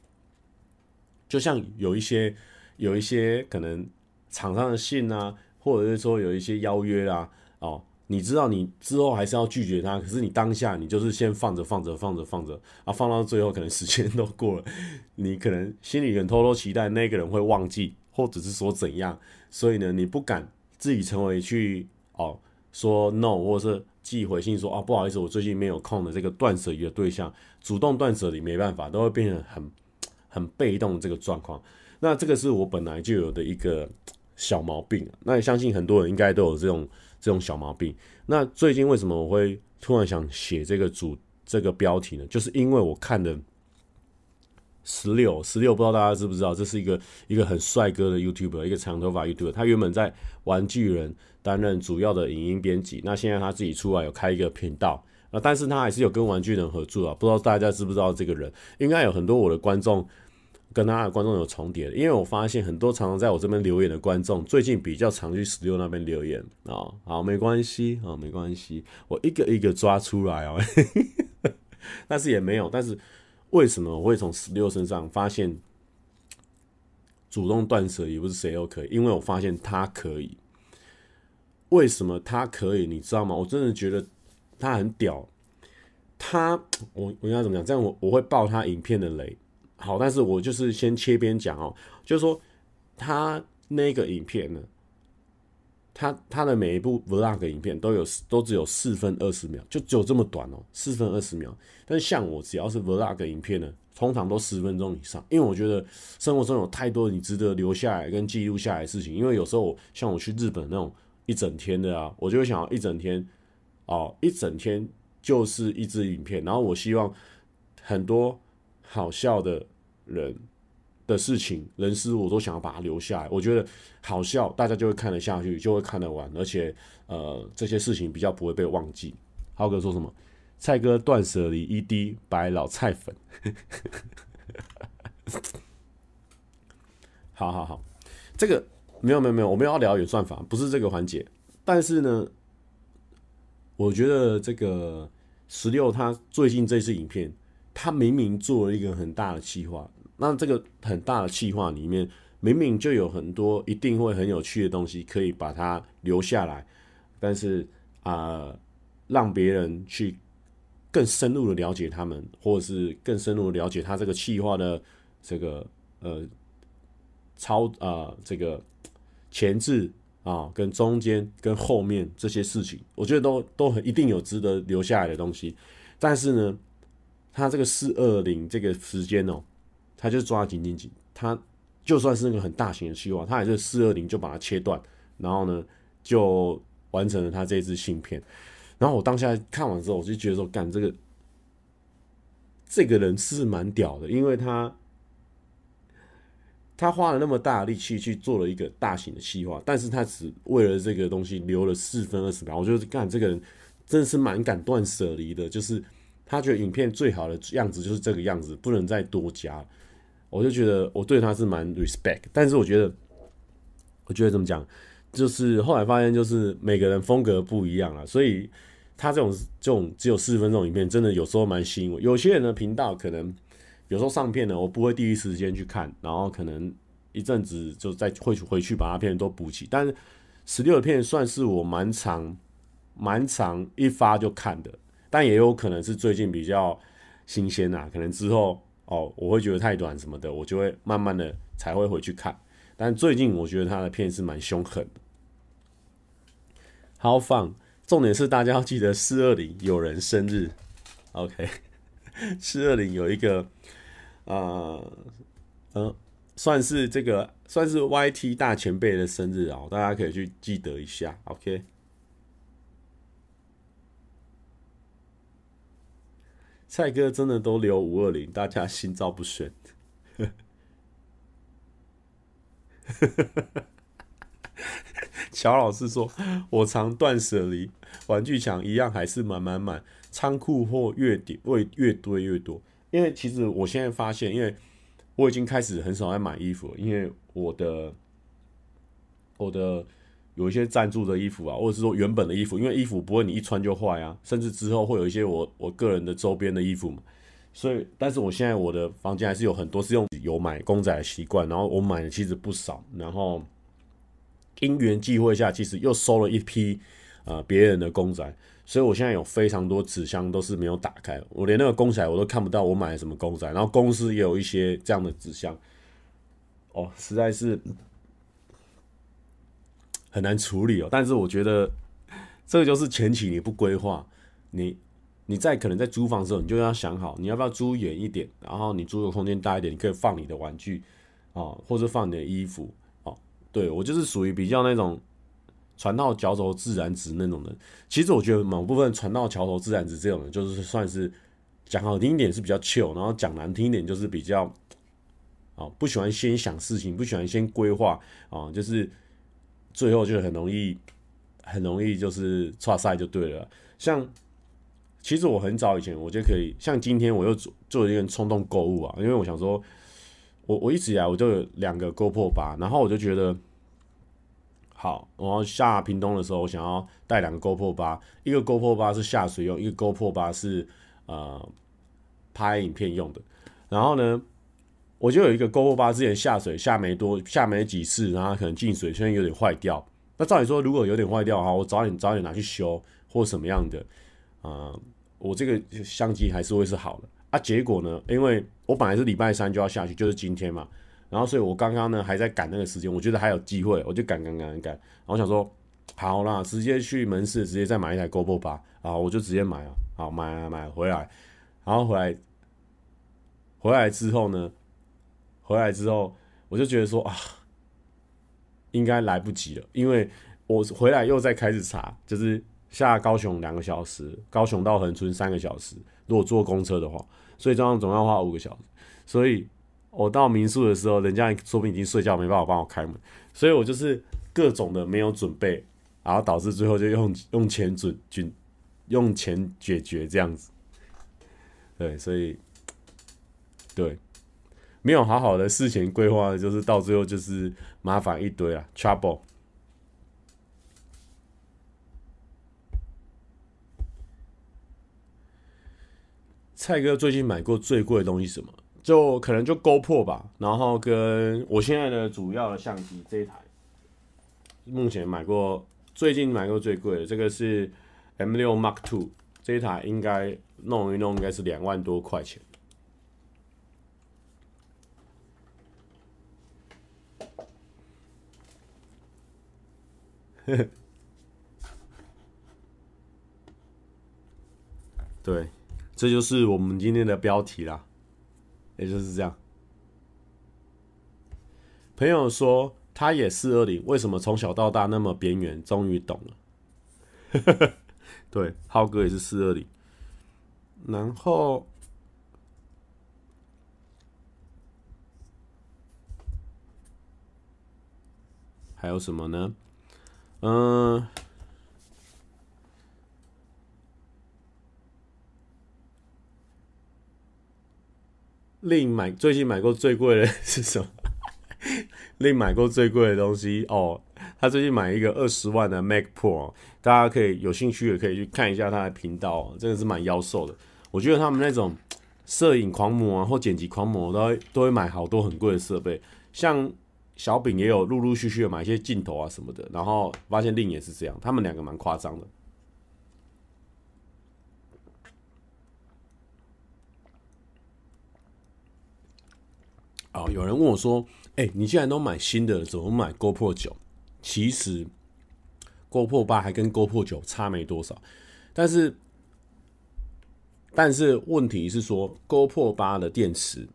就像有一些有一些可能厂商的信啊，或者是说有一些邀约啊，哦。你知道你之后还是要拒绝他，可是你当下你就是先放着放着放着放着啊，放到最后可能时间都过了，你可能心里很偷偷期待那个人会忘记，或者是说怎样，所以呢，你不敢自己成为去哦说 no，或者是寄回信说啊不好意思，我最近没有空的这个断舍离的对象，主动断舍离没办法，都会变成很很被动的这个状况。那这个是我本来就有的一个小毛病，那也相信很多人应该都有这种。这种小毛病。那最近为什么我会突然想写这个主这个标题呢？就是因为我看的十六十六，不知道大家知不知道，这是一个一个很帅哥的 YouTuber，一个长头发 YouTuber。他原本在玩具人担任主要的影音编辑，那现在他自己出来有开一个频道，那但是他还是有跟玩具人合作啊。不知道大家知不知道这个人？应该有很多我的观众。跟他的观众有重叠，因为我发现很多常常在我这边留言的观众，最近比较常去十六那边留言啊、好，没关系啊、没关系，我一个一个抓出来哦。(laughs) 但是也没有，但是为什么我会从十六身上发现主动断舍离不是谁都可以？因为我发现他可以。为什么他可以？你知道吗？我真的觉得他很屌。他，我我应该怎么讲？这样我我会爆他影片的雷。好，但是我就是先切边讲哦，就是说他那个影片呢，他他的每一部 vlog 影片都有都只有四分二十秒，就只有这么短哦，四分二十秒。但是像我只要是 vlog 影片呢，通常都十分钟以上，因为我觉得生活中有太多你值得留下来跟记录下来的事情。因为有时候像我去日本那种一整天的啊，我就会想要一整天哦，一整天就是一支影片，然后我希望很多好笑的。人的事情、人事，我都想要把它留下来。我觉得好笑，大家就会看得下去，就会看得完，而且呃，这些事情比较不会被忘记。浩哥说什么？蔡哥断舍离一滴白老菜粉。(laughs) 好好好，这个没有没有没有，我们要聊演算法，不是这个环节。但是呢，我觉得这个十六他最近这次影片。他明明做了一个很大的企划，那这个很大的企划里面，明明就有很多一定会很有趣的东西可以把它留下来，但是啊、让别人去更深入的了解他们，或者是更深入的了解他这个企划的这个呃超啊、这个前置啊跟中间跟后面这些事情，我觉得都都很一定有值得留下来的东西，但是呢。他这个四二零这个时间哦，他就抓紧紧紧，他就算是那个很大型的计划，他也是四二零就把它切断，然后呢就完成了他这支芯片。然后我当下看完之后，我就觉得说，干这个这个人是蛮屌的，因为他他花了那么大力气去做了一个大型的计划，但是他只为了这个东西留了四分二十秒。我觉得干这个人真的是蛮敢断舍离的，就是。他觉得影片最好的样子就是这个样子，不能再多加。我就觉得我对他是蛮 respect，但是我觉得，我觉得怎么讲，就是后来发现就是每个人风格不一样了，所以他这种这种只有四十分钟影片，真的有时候蛮吸引我。有些人的频道可能有时候上片呢，我不会第一时间去看，然后可能一阵子就再会回去把他片都补齐。但是十六片算是我蛮长蛮长一发就看的。但也有可能是最近比较新鲜啊，可能之后哦，我会觉得太短什么的，我就会慢慢的才会回去看。但最近我觉得他的片是蛮凶狠的，好放。重点是大家要记得四二零有人生日，OK，(laughs) 四二零有一个啊，嗯、呃，算是这个算是 YT 大前辈的生日哦，大家可以去记得一下，OK。蔡哥真的都留五二零，大家心照不宣。(laughs) 乔老师说：“我常断舍离，玩具墙一样还是满满满。仓库货越叠会越堆越多。因为其实我现在发现，因为我已经开始很少在买衣服了，因为我的我的有一些赞助的衣服啊，或者是说原本的衣服，因为衣服不会你一穿就坏啊，甚至之后会有一些我我个人的周边的衣服嘛，所以，但是我现在我的房间还是有很多是用有买公仔的习惯，然后我买的其实不少，然后因缘际会下，其实又收了一批啊别人的公仔。所以我现在有非常多纸箱都是没有打开，我连那个公仔我都看不到我买了什么公仔，然后公司也有一些这样的纸箱，哦，实在是很难处理哦。但是我觉得这个就是前期你不规划，你你在可能在租房的时候，你就要想好你要不要租远一点，然后你租的空间大一点，你可以放你的玩具啊，或者放你的衣服哦。对，我就是属于比较那种。船到桥头自然直那种人，其实我觉得某部分船到桥头自然直这种人，就是算是讲好听一点是比较 chill，然后讲难听一点就是比较啊不喜欢先想事情，不喜欢先规划啊，就是最后就很容易很容易就是差赛就对了。像其实我很早以前我就可以，像今天我又做做了一个冲动购物啊，因为我想说，我我一直以来我就有两个 GoPro 8，然后我就觉得。好，我要下屏东的时候，我想要带两个 GoPro 八，一个 GoPro 八是下水用，一个 GoPro 八是呃拍影片用的。然后呢，我就有一个 GoPro 八，之前下水下没多，下没几次，然后可能进水，现在有点坏掉。那照理说，如果有点坏掉的话，我早点早点拿去修或什么样的，啊、我这个相机还是会是好的。啊，结果呢，因为我本来是礼拜三就要下去，就是今天嘛。然后，所以我刚刚呢还在赶那个时间，我觉得还有机会，我就赶赶赶赶。然后我想说，好啦，直接去门市，直接再买一台 GoPro 8啊，我就直接买了，好买买回来。然后回来，回来之后呢，回来之后我就觉得说啊，应该来不及了，因为我回来又再开始查，就是下高雄两个小时，高雄到恒春三个小时，如果坐公车的话，所以这样总要花五个小时，所以。我到民宿的时候，人家说不定已经睡觉，没办法帮我开门，所以我就是各种的没有准备，然后导致最后就用用钱准准用钱解决这样子。对，所以对，没有好好的事前规划，就是到最后就是麻烦一堆啊，trouble。蔡哥最近买过最贵的东西什么？就可能就 GoPro 吧，然后跟我现在的主要的相机这一台，目前买过最近买过最贵的这个是 M6 Mark Two，这一台应该弄一弄应该是两万多块钱。(laughs) 对，这就是我们今天的标题啦。也就是这样。朋友说他也四二零，为什么从小到大那么边缘？终于懂了。(laughs) 对，浩哥也是四二零。然后还有什么呢？嗯。另买最近买过最贵的是什么？另买过最贵的东西哦，他最近买一个二十万的 Mac Pro，大家可以有兴趣也可以去看一下他的频道，真的是蛮妖兽的。我觉得他们那种摄影狂魔啊，或剪辑狂魔都会都会买好多很贵的设备，像小饼也有陆陆续续的买一些镜头啊什么的，然后发现令也是这样，他们两个蛮夸张的。哦，有人问我说：“哎、你既然都买新的，怎么买 GoPro 9？其实 GoPro 8还跟 GoPro 9差没多少，但是但是问题是说 GoPro 8的电池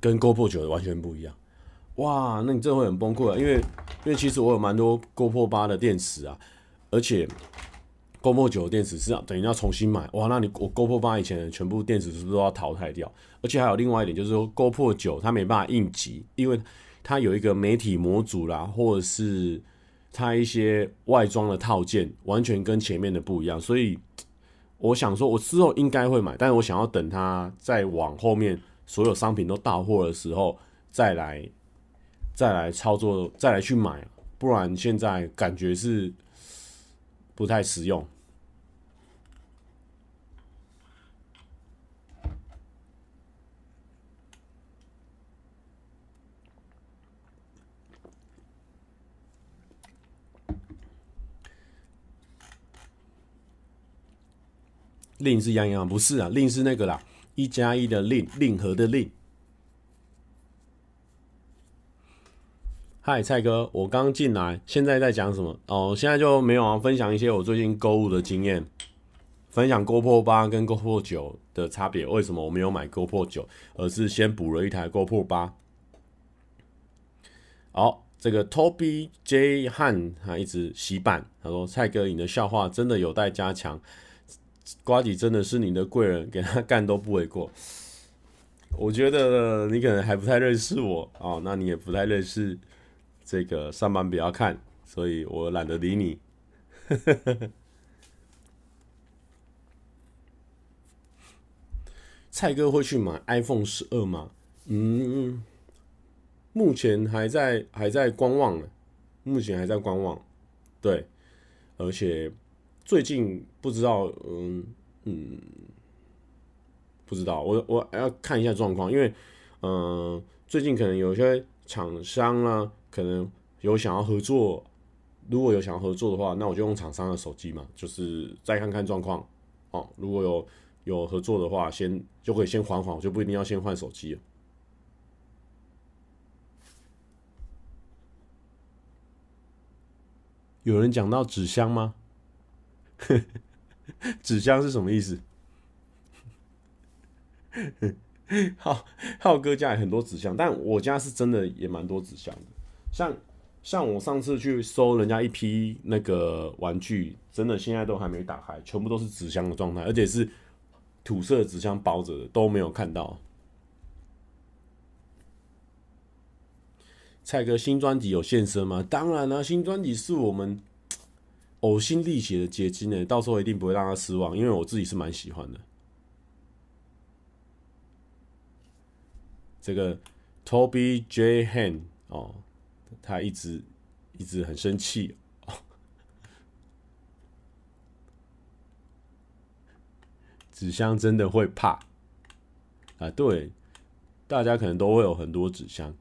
跟 GoPro 9完全不一样。哇，那你真的会很崩溃啊！因为因为其实我有蛮多 GoPro 8的电池啊，而且。” GoPro 9的电池是要等于要重新买哇，那你我 GoPro 8以前的全部电池是不是都要淘汰掉？而且还有另外一点就是说 GoPro 9它没办法应急，因为它有一个媒体模组啦，或者是它一些外装的套件完全跟前面的不一样，所以我想说，我之后应该会买，但是我想要等它再往后面所有商品都到货的时候再来再来操作，再来去买，不然现在感觉是不太实用。令是洋洋，不是啊，令是那个啦，一加一的令，令和的令。嗨，蔡哥，我刚进来，现在在讲什么？哦，现在就没有啊，分享一些我最近购物的经验，分享 GoPro 八跟 GoPro 九的差别，为什么我没有买 GoPro 九，而是先补了一台 GoPro 八。好，这个 Toby J 汉他一直洗版，他说蔡哥，你的笑话真的有待加强。瓜子真的是你的贵人，给他干都不为过。我觉得你可能还不太认识我哦，那你也不太认识这个上班不要看，所以我懒得理你。(laughs) 蔡哥会去买 iPhone 十二吗？嗯，目前还在还在观望呢，目前还在观望。对，而且。最近不知道，嗯嗯，不知道，我我要看一下状况，因为，嗯，最近可能有些厂商啊，可能有想要合作，如果有想要合作的话，那我就用厂商的手机嘛，就是再看看状况哦。如果有有合作的话，先就可以先缓缓，我就不一定要先换手机了。有人讲到纸箱吗？(laughs) 纸箱是什么意思？(laughs) 浩浩哥家有很多纸箱，但我家是真的也蛮多纸箱的。像像我上次去收人家一批那个玩具，真的现在都还没打开，全部都是纸箱的状态，而且是土色纸箱包着的，都没有看到。蔡哥新专辑有现身吗？当然了，新专辑是我们。(tsk) 呕心沥血的结晶呢，到时候一定不会让他失望，因为我自己是蛮喜欢的。这个 Toby J Han 哦，他一直一直很生气，(laughs) 纸箱真的会怕啊？对，大家可能都会有很多纸箱。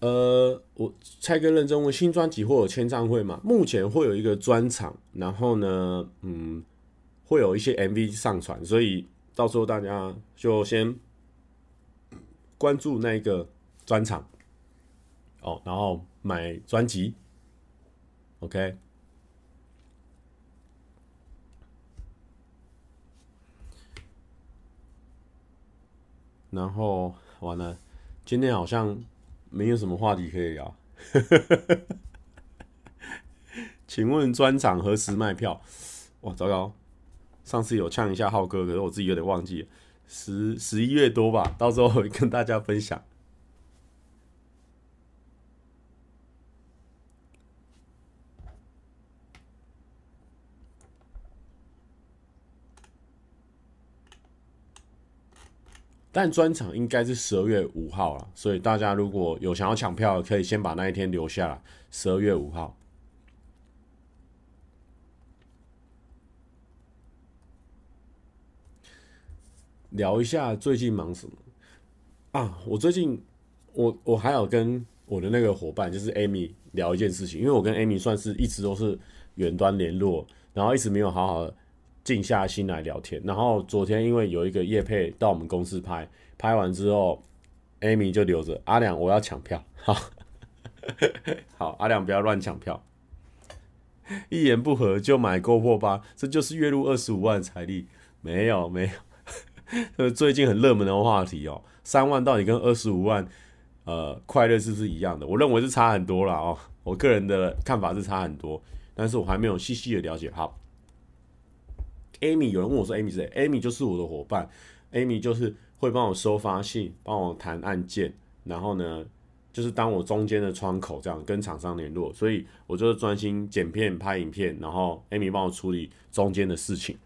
呃，我蔡哥认真问，新专辑会有签唱会吗？目前会有一个专场，然后呢，嗯，会有一些 MV 上传，所以到时候大家就先关注那个专场哦，然后买专辑，OK。然后完了，今天好像。没有什么话题可以聊，(laughs) 请问专场何时卖票？哇，糟糕！上次有呛一下浩哥，可是我自己有点忘记，十十一月多吧，到时候会跟大家分享。但专场应该是十二月五号了，所以大家如果有想要抢票，可以先把那一天留下来。十二月五号，聊一下最近忙什么。啊？我最近，我我还有跟我的那个伙伴，就是 Amy 聊一件事情，因为我跟 Amy 算是一直都是远端联络，然后一直没有好好。静下心来聊天，然后昨天因为有一个业配到我们公司拍，拍完之后，Amy 就留着阿良，我要抢票，好，(laughs) 好，阿良不要乱抢票，一言不合就买 GoPro 8，这就是月入二十五万财力，没有没有，(laughs) 呃最近很热门的话题哦，三万到底跟二十五万，呃，快乐是不是一样的？我认为是差很多啦哦，我个人的看法是差很多，但是我还没有细细的了解，好。Amy，有人问我说：“Amy 是谁？”Amy 就是我的伙伴，Amy 就是会帮我收发信，帮我谈案件，然后呢，就是当我中间的窗口，这样跟厂商联络，所以我就专心剪片、拍影片，然后 Amy 帮我处理中间的事情。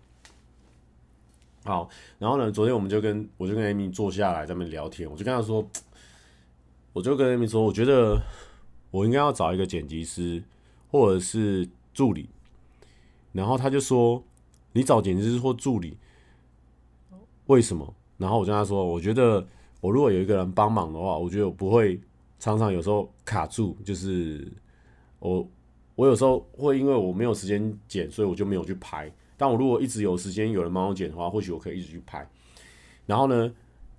好，然后呢，昨天我们就跟我就跟 Amy 坐下来在那边聊天，我就跟他说，我就跟 Amy 说，我觉得我应该要找一个剪辑师或者是助理，然后他就说，你找剪辑师或助理，为什么？然后我跟他说，我觉得我如果有一个人帮忙的话，我觉得我不会常常有时候卡住，就是我我有时候会因为我没有时间剪，所以我就没有去拍。但我如果一直有时间有人帮我剪的话，或许我可以一直去拍。然后呢，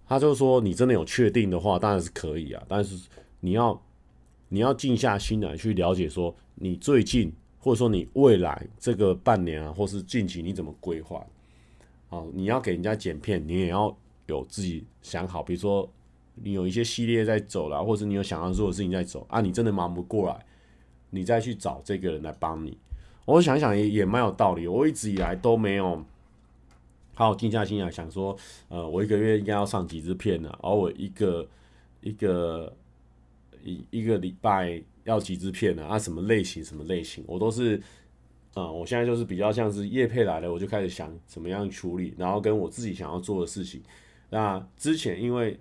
他就说，你真的有确定的话，当然是可以啊。但是你要你要静下心来去了解，说你最近或者说你未来这个半年啊，或是近期你怎么规划？哦，你要给人家剪片，你也要有自己想好。比如说你有一些系列在走了，或者你有想要做的事情在走啊，你真的忙不过来，你再去找这个人来帮你。我想想也也蛮有道理，我一直以来都没有好好静下心来想说，呃，我一个月应该要上几支片呢？而我一个一个一一个礼拜要几支片呢？啊，什么类型什么类型，我都是，啊、我现在就是比较像是叶配来了，我就开始想怎么样处理，然后跟我自己想要做的事情。那之前因为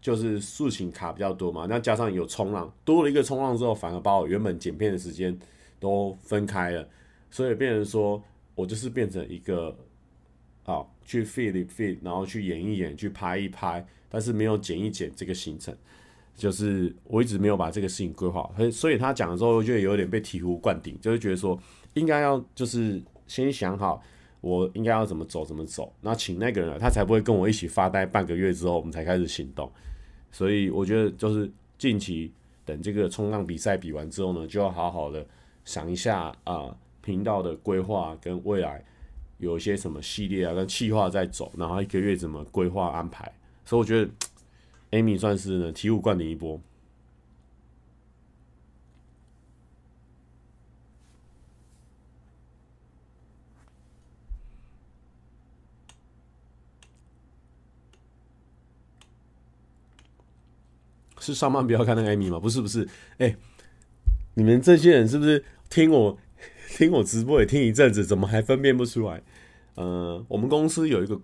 就是事情卡比较多嘛，那加上有冲浪，多了一个冲浪之后，反而把我原本剪片的时间。都分开了，所以变成说我就是变成一个，啊，去 feed feed，然后去演一演，去拍一拍，但是没有剪一剪这个行程，就是我一直没有把这个事情规划，所以他讲的时候，我觉得有点被醍醐灌顶，就是觉得说应该要就是先想好我应该要怎么走怎么走，那请那个人他才不会跟我一起发呆半个月之后我们才开始行动，所以我觉得就是近期等这个冲浪比赛比完之后呢，就要好好的。想一下啊，频、道的规划跟未来有一些什么系列啊，跟计划在走，然后一个月怎么规划安排，所以我觉得 Amy 算是呢醍醐灌顶一波。是上班不要看那个 Amy 吗？不是不是，哎、你们这些人是不是听我 (laughs) 听我直播也听一阵子，怎么还分辨不出来？呃，我们公司有一个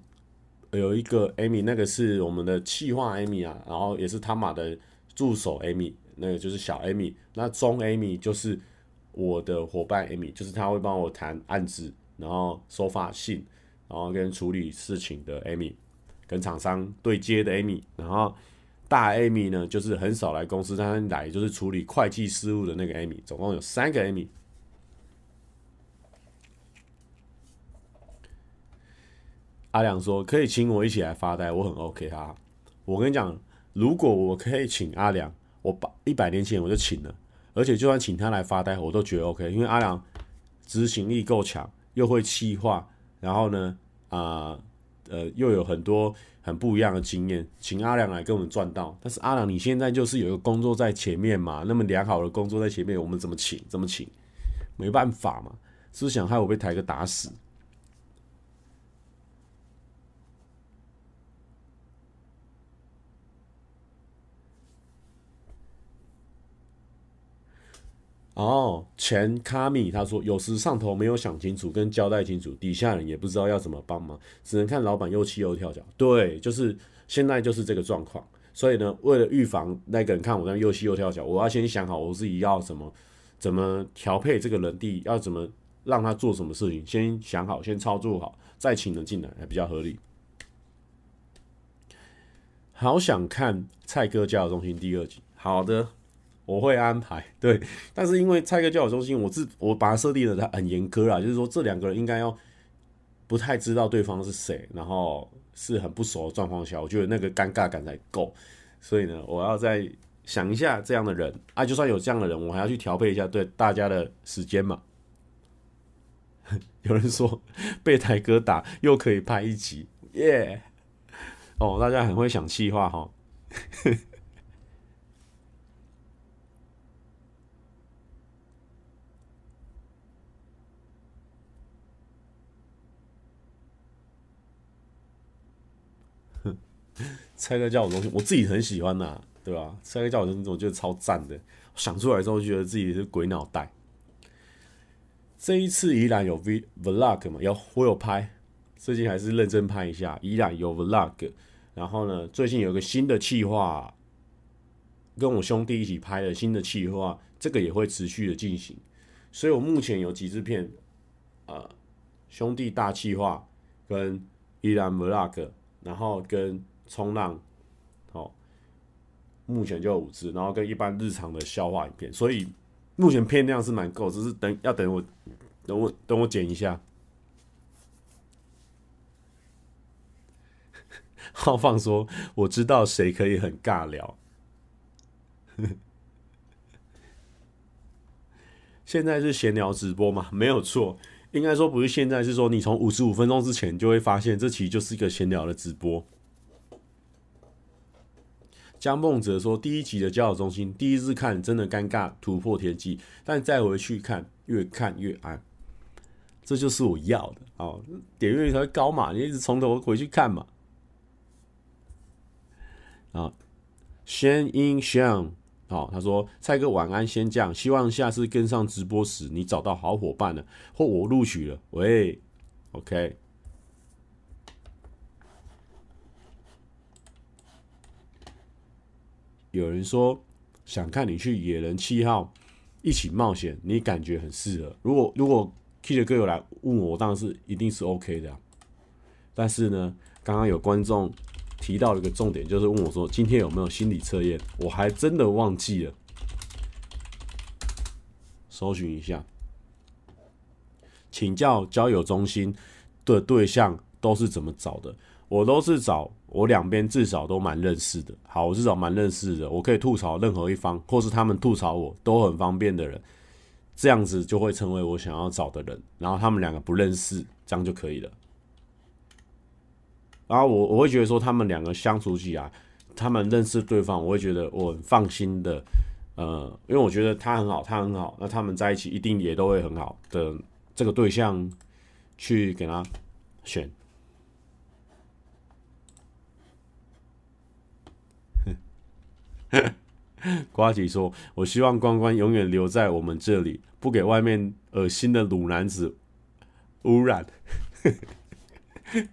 有一个 Amy，那个是我们的企划 Amy 啊，然后也是他马的助手 Amy，那个就是小 Amy，那中 Amy 就是我的伙伴 Amy，就是他会帮我谈案子，然后收发信，然后跟处理事情的 Amy，跟厂商对接的 Amy，然后。大 Amy 呢，就是很少来公司，但是来就是处理会计事务的那个 Amy，总共有三个 Amy。阿良说可以请我一起来发呆，我很 OK 哈。我跟你讲，如果我可以请阿良，我把一百年前我就请了，而且就算请他来发呆，我都觉得 OK，因为阿良执行力够强，又会企划，然后呢，啊、呃，又有很多很不一样的经验，请阿良来跟我们赚到。但是阿良，你现在就是有一个工作在前面嘛，那么良好的工作在前面，我们怎么请？怎么请？没办法嘛，是不是想害我被台哥打死？哦，前卡米他说，有时上头没有想清楚跟交代清楚，底下人也不知道要怎么帮忙，只能看老板又气又跳脚。对，就是现在就是这个状况。所以呢，为了预防那个人看我这样又气又跳脚，我要先想好我自己要怎么怎么调配这个人地，要怎么让他做什么事情，先想好，先操作好，再请人进来还比较合理。好想看蔡哥交友中心第二集。好的。我会安排，(laughs) 对，但是因为蔡哥交友中心，我自我把它设定的他很严苛啦，就是说这两个人应该要不太知道对方是谁，然后是很不熟的状况下，我觉得那个尴尬感才够，所以呢，我要再想一下这样的人啊，就算有这样的人，我还要去调配一下对大家的时间嘛。(laughs) 有人说 (laughs) 被台哥打又可以拍一集，耶！哦，大家很会想气话哈。蔡哥交友中心，我自己很喜欢呐、对吧？蔡哥叫我东西，我觉得超赞的。想出来之后，觉得自己是鬼脑袋。这一次依然有 v vlog 嘛？有我有拍，最近还是认真拍一下。依然有 vlog，然后呢，最近有个新的企划，跟我兄弟一起拍的新的企划，这个也会持续的进行。所以我目前有几支片，呃，兄弟大企划跟依然 vlog，然后跟冲浪，好，目前就有五支，然后跟一般日常的消化影片，所以。目前片量是蛮够，只是等要等我，等我等我剪一下。(laughs) 浩放说：“我知道谁可以很尬聊。(laughs) ”现在是闲聊直播嘛？没有错，应该说不是现在，是说你从五十五分钟之前就会发现，这其实就是一个闲聊的直播。江梦哲说：“第一集的交友中心，第一次看真的尴尬，突破天际。但再回去看，越看越爱，这就是我要的。哦，点阅率才会高嘛，你一直从头回去看嘛。啊，先音像，好，他说蔡哥晚安，先这样，希望下次跟上直播时，你找到好伙伴了，或我录取了。喂，OK。”有人说想看你去野人七号一起冒险，你感觉很适合。如果如果 K 的哥有来问我，当然是一定是 OK 的。但是呢，刚刚有观众提到了一个重点，就是问我说今天有没有心理测验？我还真的忘记了，搜寻一下，请教交友中心的对象都是怎么找的？我都是找。我两边至少都蛮认识的，好，我至少蛮认识的，我可以吐槽任何一方，或是他们吐槽我都很方便的人，这样子就会成为我想要找的人。然后他们两个不认识，这样就可以了。然后我我会觉得说，他们两个相处起来，他们认识对方，我会觉得我很放心的，呃，因为我觉得他很好，他很好，那他们在一起一定也都会很好的这个对象去给他选。(laughs) 瓜吉说：“我希望关关永远留在我们这里，不给外面恶心的鲁男子 (laughs) 污染。(laughs) ”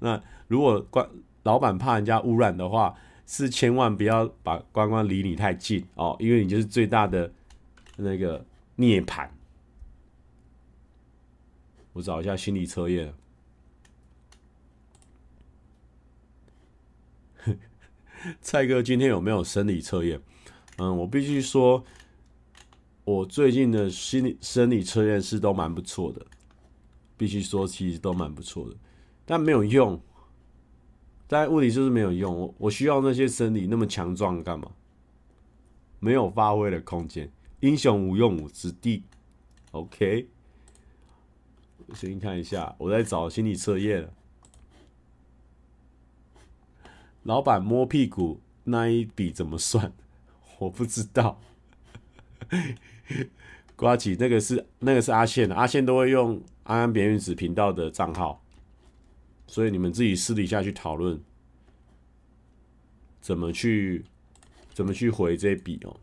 那如果关老板怕人家污染的话，是千万不要把关关离你太近哦，因为你就是最大的那个涅槃。我找一下心理测验。(laughs) 蔡哥今天有没有生理测验？嗯，我必须说，我最近的心理生理测验是都蛮不错的，必须说其实都蛮不错的，但没有用。但问题就是没有用，我我需要那些生理那么强壮干嘛？没有发挥的空间，英雄无用武之地。OK，我先看一下，我在找心理测验。老板摸屁股那一笔怎么算？(laughs) 我不知道。(laughs) 瓜起，那个是那个是阿宪，阿宪都会用安安扁原子频道的账号，所以你们自己私底下去讨论，怎么去怎么去回这笔哦。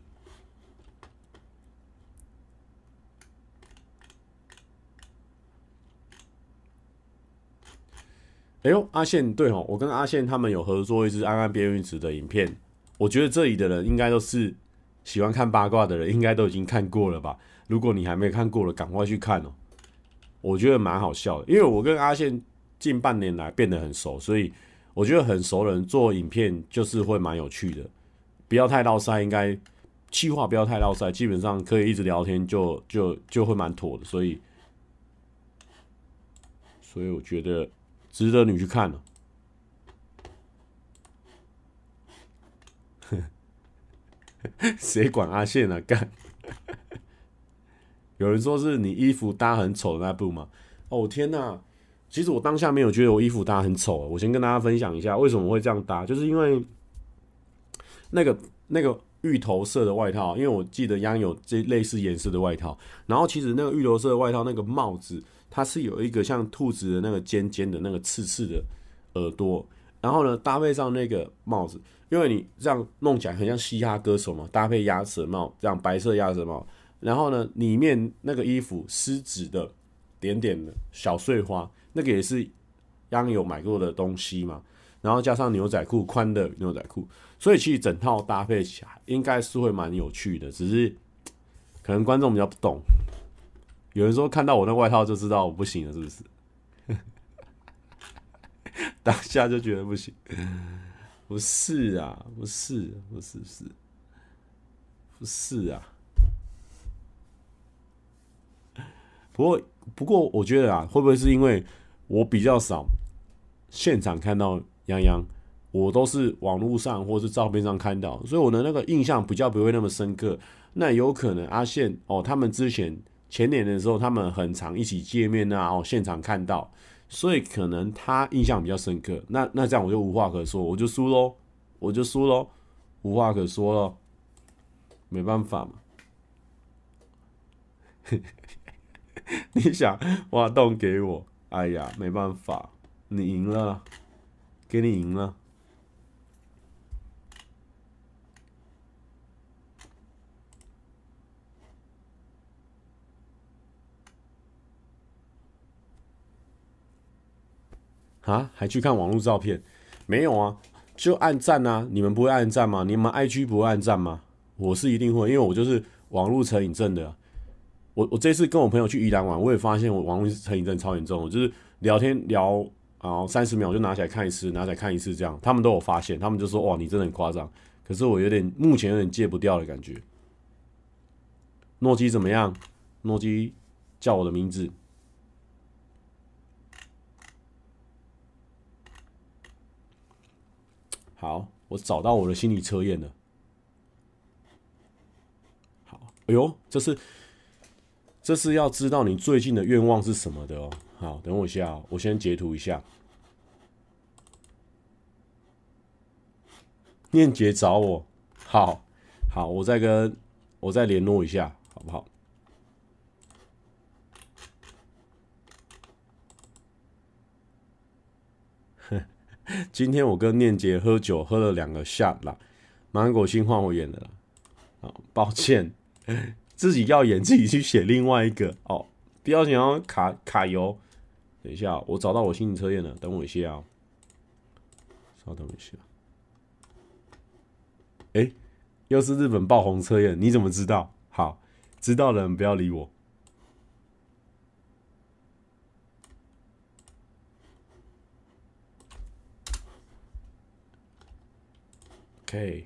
哎呦，阿宪对哦，我跟阿宪他们有合作一支安安边缘子的影片，我觉得这里的人应该都是喜欢看八卦的人，应该都已经看过了吧？如果你还没看过了，赶快去看哦，我觉得蛮好笑的，因为我跟阿宪近半年来变得很熟，所以我觉得很熟的人做影片就是会蛮有趣的，不要太绕塞，应该气话不要太绕塞，基本上可以一直聊天就就就会蛮妥的，所以所以我觉得。值得你去看了，(laughs) 谁管阿宪啊？干！(laughs) 有人说是你衣服搭很丑的那部吗？哦天哪！其实我当下没有觉得我衣服搭很丑。我先跟大家分享一下为什么会这样搭，就是因为那个那个芋头色的外套，因为我记得央有这类似颜色的外套，然后其实那个芋头色的外套那个帽子。它是有一个像兔子的那个尖尖的那个刺刺的耳朵，然后呢，搭配上那个帽子，因为你这样弄起来很像嘻哈歌手嘛，搭配鸭舌帽，这样白色鸭舌帽，然后呢，里面那个衣服丝质的点点的小碎花，那个也是央有买过的东西嘛，然后加上牛仔裤，宽的牛仔裤，所以其实整套搭配起来应该是会蛮有趣的，只是可能观众比较不懂。有人说看到我那外套就知道我不行了，是不是？(laughs) 当下就觉得不行，不是啊，不是，不是，不是，不是啊。不过，不过，我觉得啊，会不会是因为我比较少现场看到洋洋，我都是网络上或是照片上看到，所以我的那个印象比较不会那么深刻。那有可能阿宪哦，他们之前前年的时候，他们很常一起见面啊，哦，现场看到。所以可能他印象比较深刻，那那这样我就无话可说，我就输喽，我就输喽，无话可说了，没办法嘛。(laughs) 你想挖洞给我？哎呀，没办法，你赢了，给你赢了。啊，还去看网络照片？没有啊，就按赞啊！你们不会按赞吗？你们 IG 不会按赞吗？我是一定会，因为我就是网络成瘾症的。我我这次跟我朋友去宜兰玩，我也发现我网络成瘾症超严重。我就是聊天聊啊三十秒，就拿起来看一次，拿起来看一次这样。他们都有发现，他们就说：“哇，你真的很夸张。”可是我有点目前有点戒不掉的感觉。诺基怎么样？诺基叫我的名字。好，我找到我的心理测验了。好，哎呦，这是这是要知道你最近的愿望是什么的哦。好，等我一下，我先截图一下。念杰找我，好好，我再跟我再联络一下，好不好？(laughs) 今天我跟念杰喝酒，喝了两个下啦。芒果青换我演的了，啊，抱歉，(laughs) 自己要演自己去写另外一个哦，不要想要卡卡油。等一下，我找到我心理测验了，等我一下哦，稍等一下。哎、又是日本爆红测验，你怎么知道？好，知道的人不要理我。OK，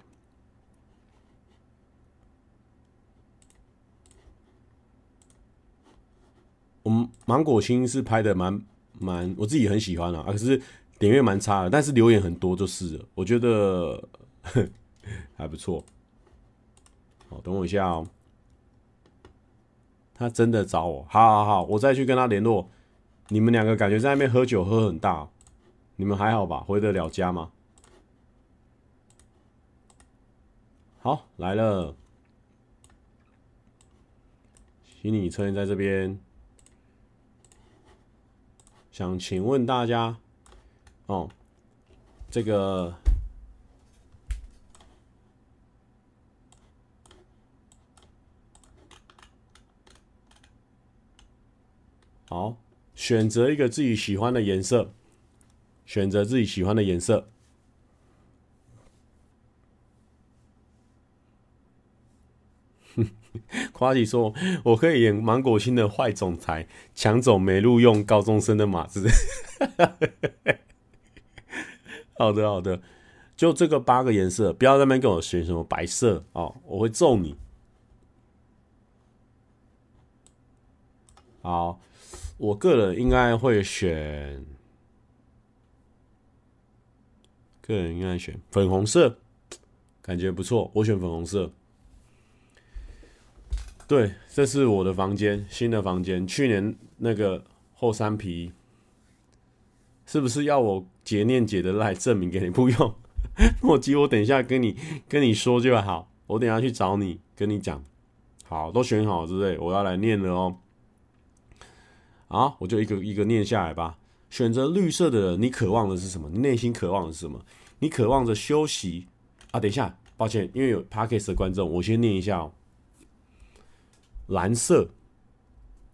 我们芒果青是拍的蛮蛮，我自己很喜欢啊，可是点阅蛮差的，但是留言很多就是了，我觉得 (laughs) 还不错。好，等我一下哦，他真的找我，好好好，我再去跟他联络。你们两个感觉在那边喝酒喝很大，你们还好吧？回得了家吗？好，来了，心理测验在这边，想请问大家，哦，这个好，选择一个自己喜欢的颜色，选择自己喜欢的颜色。夸吉说：“我可以演芒果星的坏总裁，抢走没录用高中生的马子。(laughs) ”好的，好的，就这个八个颜色，不要在那边跟我选什么白色哦，我会揍你。好，我个人应该会选，个人应该选粉红色，感觉不错，我选粉红色。对，这是我的房间，新的房间。去年那个后山皮，是不是要我截念姐的来证明给你？不用，(laughs) 我记我等一下跟你跟你说就好。我等一下去找你，跟你讲。好，都选好之类，我要来念了哦。好，我就一个一个念下来吧。选择绿色的，你渴望的是什么？你内心渴望的是什么？你渴望着休息啊？等一下，抱歉，因为有 Podcast 的观众，我先念一下哦。蓝色、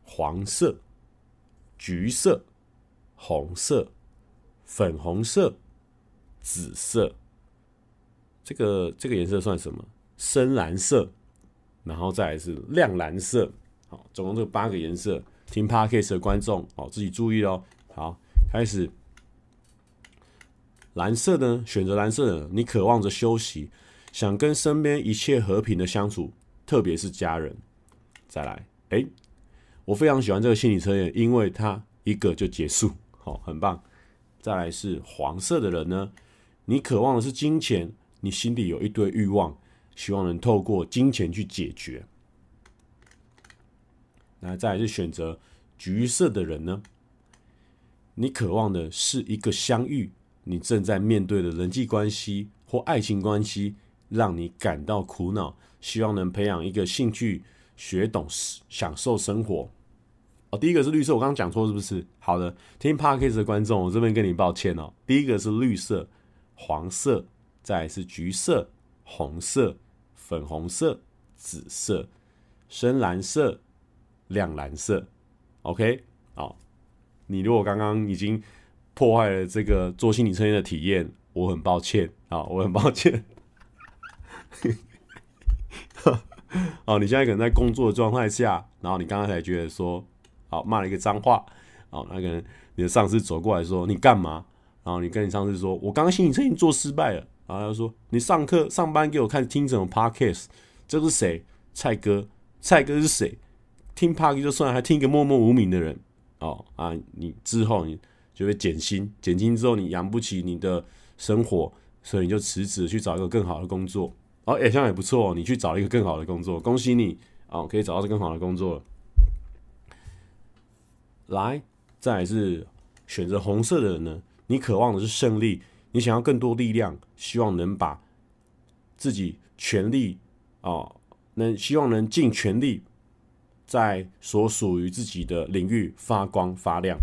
黄色、橘色、红色、粉红色、紫色，这个这个颜色算什么？深蓝色，然后再来是亮蓝色。好，总共这八个颜色。听 Podcast 的观众，好，自己注意哦。好，开始。蓝色呢？选择蓝色的，你渴望着休息，想跟身边一切和平的相处，特别是家人。再来，哎，我非常喜欢这个心理测验，因为它一个就结束，好，很棒。再来是黄色的人呢，你渴望的是金钱，你心里有一堆欲望，希望能透过金钱去解决。那再来是选择橘色的人呢，你渴望的是一个相遇，你正在面对的人际关系或爱情关系让你感到苦恼，希望能培养一个兴趣。学懂享受生活哦。第一个是绿色，我刚刚讲错是不是？好的，听 Parkes 的观众，我这边跟你抱歉哦。第一个是绿色、黄色，再来是橘色、红色、粉红色、紫色、深蓝色、亮蓝色。OK，好，你如果刚刚已经破坏了这个做心理测验的体验，我很抱歉啊，我很抱歉。(laughs) (laughs) 哦，你现在可能在工作的状态下，然后你刚刚才觉得说，好骂了一个脏话，哦，那个人你的上司走过来说你干嘛？然后你跟你上司说，我刚刚心理测验做失败了，然后他说你上课上班给我看听什么 podcast？这是谁？蔡哥，蔡哥是谁？听 podcast 就算了，还听一个默默无名的人，哦啊，你之后你就会减薪，减薪之后你养不起你的生活，所以你就辞职去找一个更好的工作。哦，也像也不错，你去找一个更好的工作，恭喜你哦，可以找到更好的工作了。来，再来是选择红色的人呢？你渴望的是胜利，你想要更多力量，希望能把自己全力哦，能希望能尽全力在所属于自己的领域发光发亮。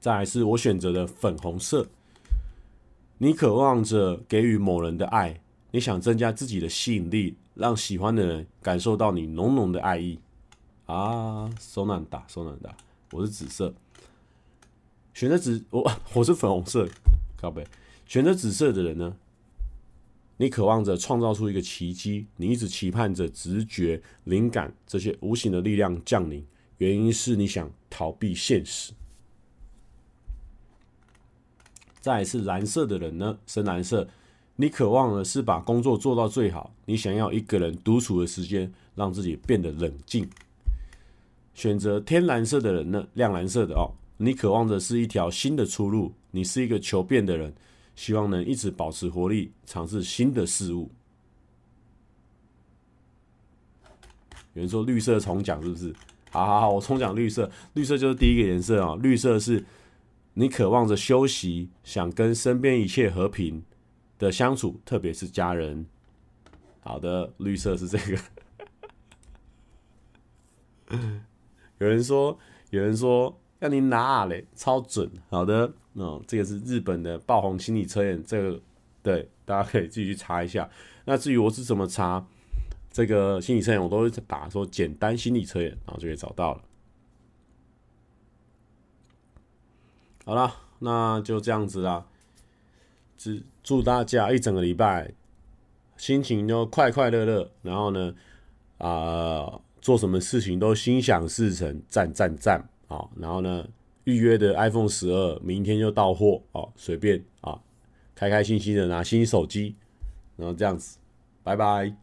再来是我选择的粉红色，你渴望着给予某人的爱。你想增加自己的吸引力，让喜欢的人感受到你浓浓的爱意啊！手难打，手难打。我是紫色，选择紫我 (laughs) 我是粉红色，靠背。选择紫色的人呢？你渴望着创造出一个奇迹，你一直期盼着直觉、灵感这些无形的力量降临，原因是你想逃避现实。再是蓝色的人呢？深蓝色。你渴望的是把工作做到最好，你想要一个人独处的时间，让自己变得冷静。选择天蓝色的人呢？亮蓝色的哦，你渴望的是一条新的出路。你是一个求变的人，希望能一直保持活力，尝试新的事物。有人说绿色重讲是不是？好好好，我重讲绿色。绿色就是第一个颜色啊，绿色是你渴望着休息，想跟身边一切和平的相处，特别是家人。好的，绿色是这个。有人说，有人说要你拿啊嘞，超准。好的，嗯，这个是日本的爆红心理测验，这个对，大家可以自己去查一下。那至于我是怎么查这个心理测验，我都会打说简单心理测验，然后就可以找到了。好了，那就这样子啦。祝大家一整个礼拜心情都快快乐乐，然后呢，啊、做什么事情都心想事成，赞赞赞啊！然后呢，预约的 iPhone 十二明天就到货哦，随便啊，开开心心的拿新手机，然后这样子，拜拜。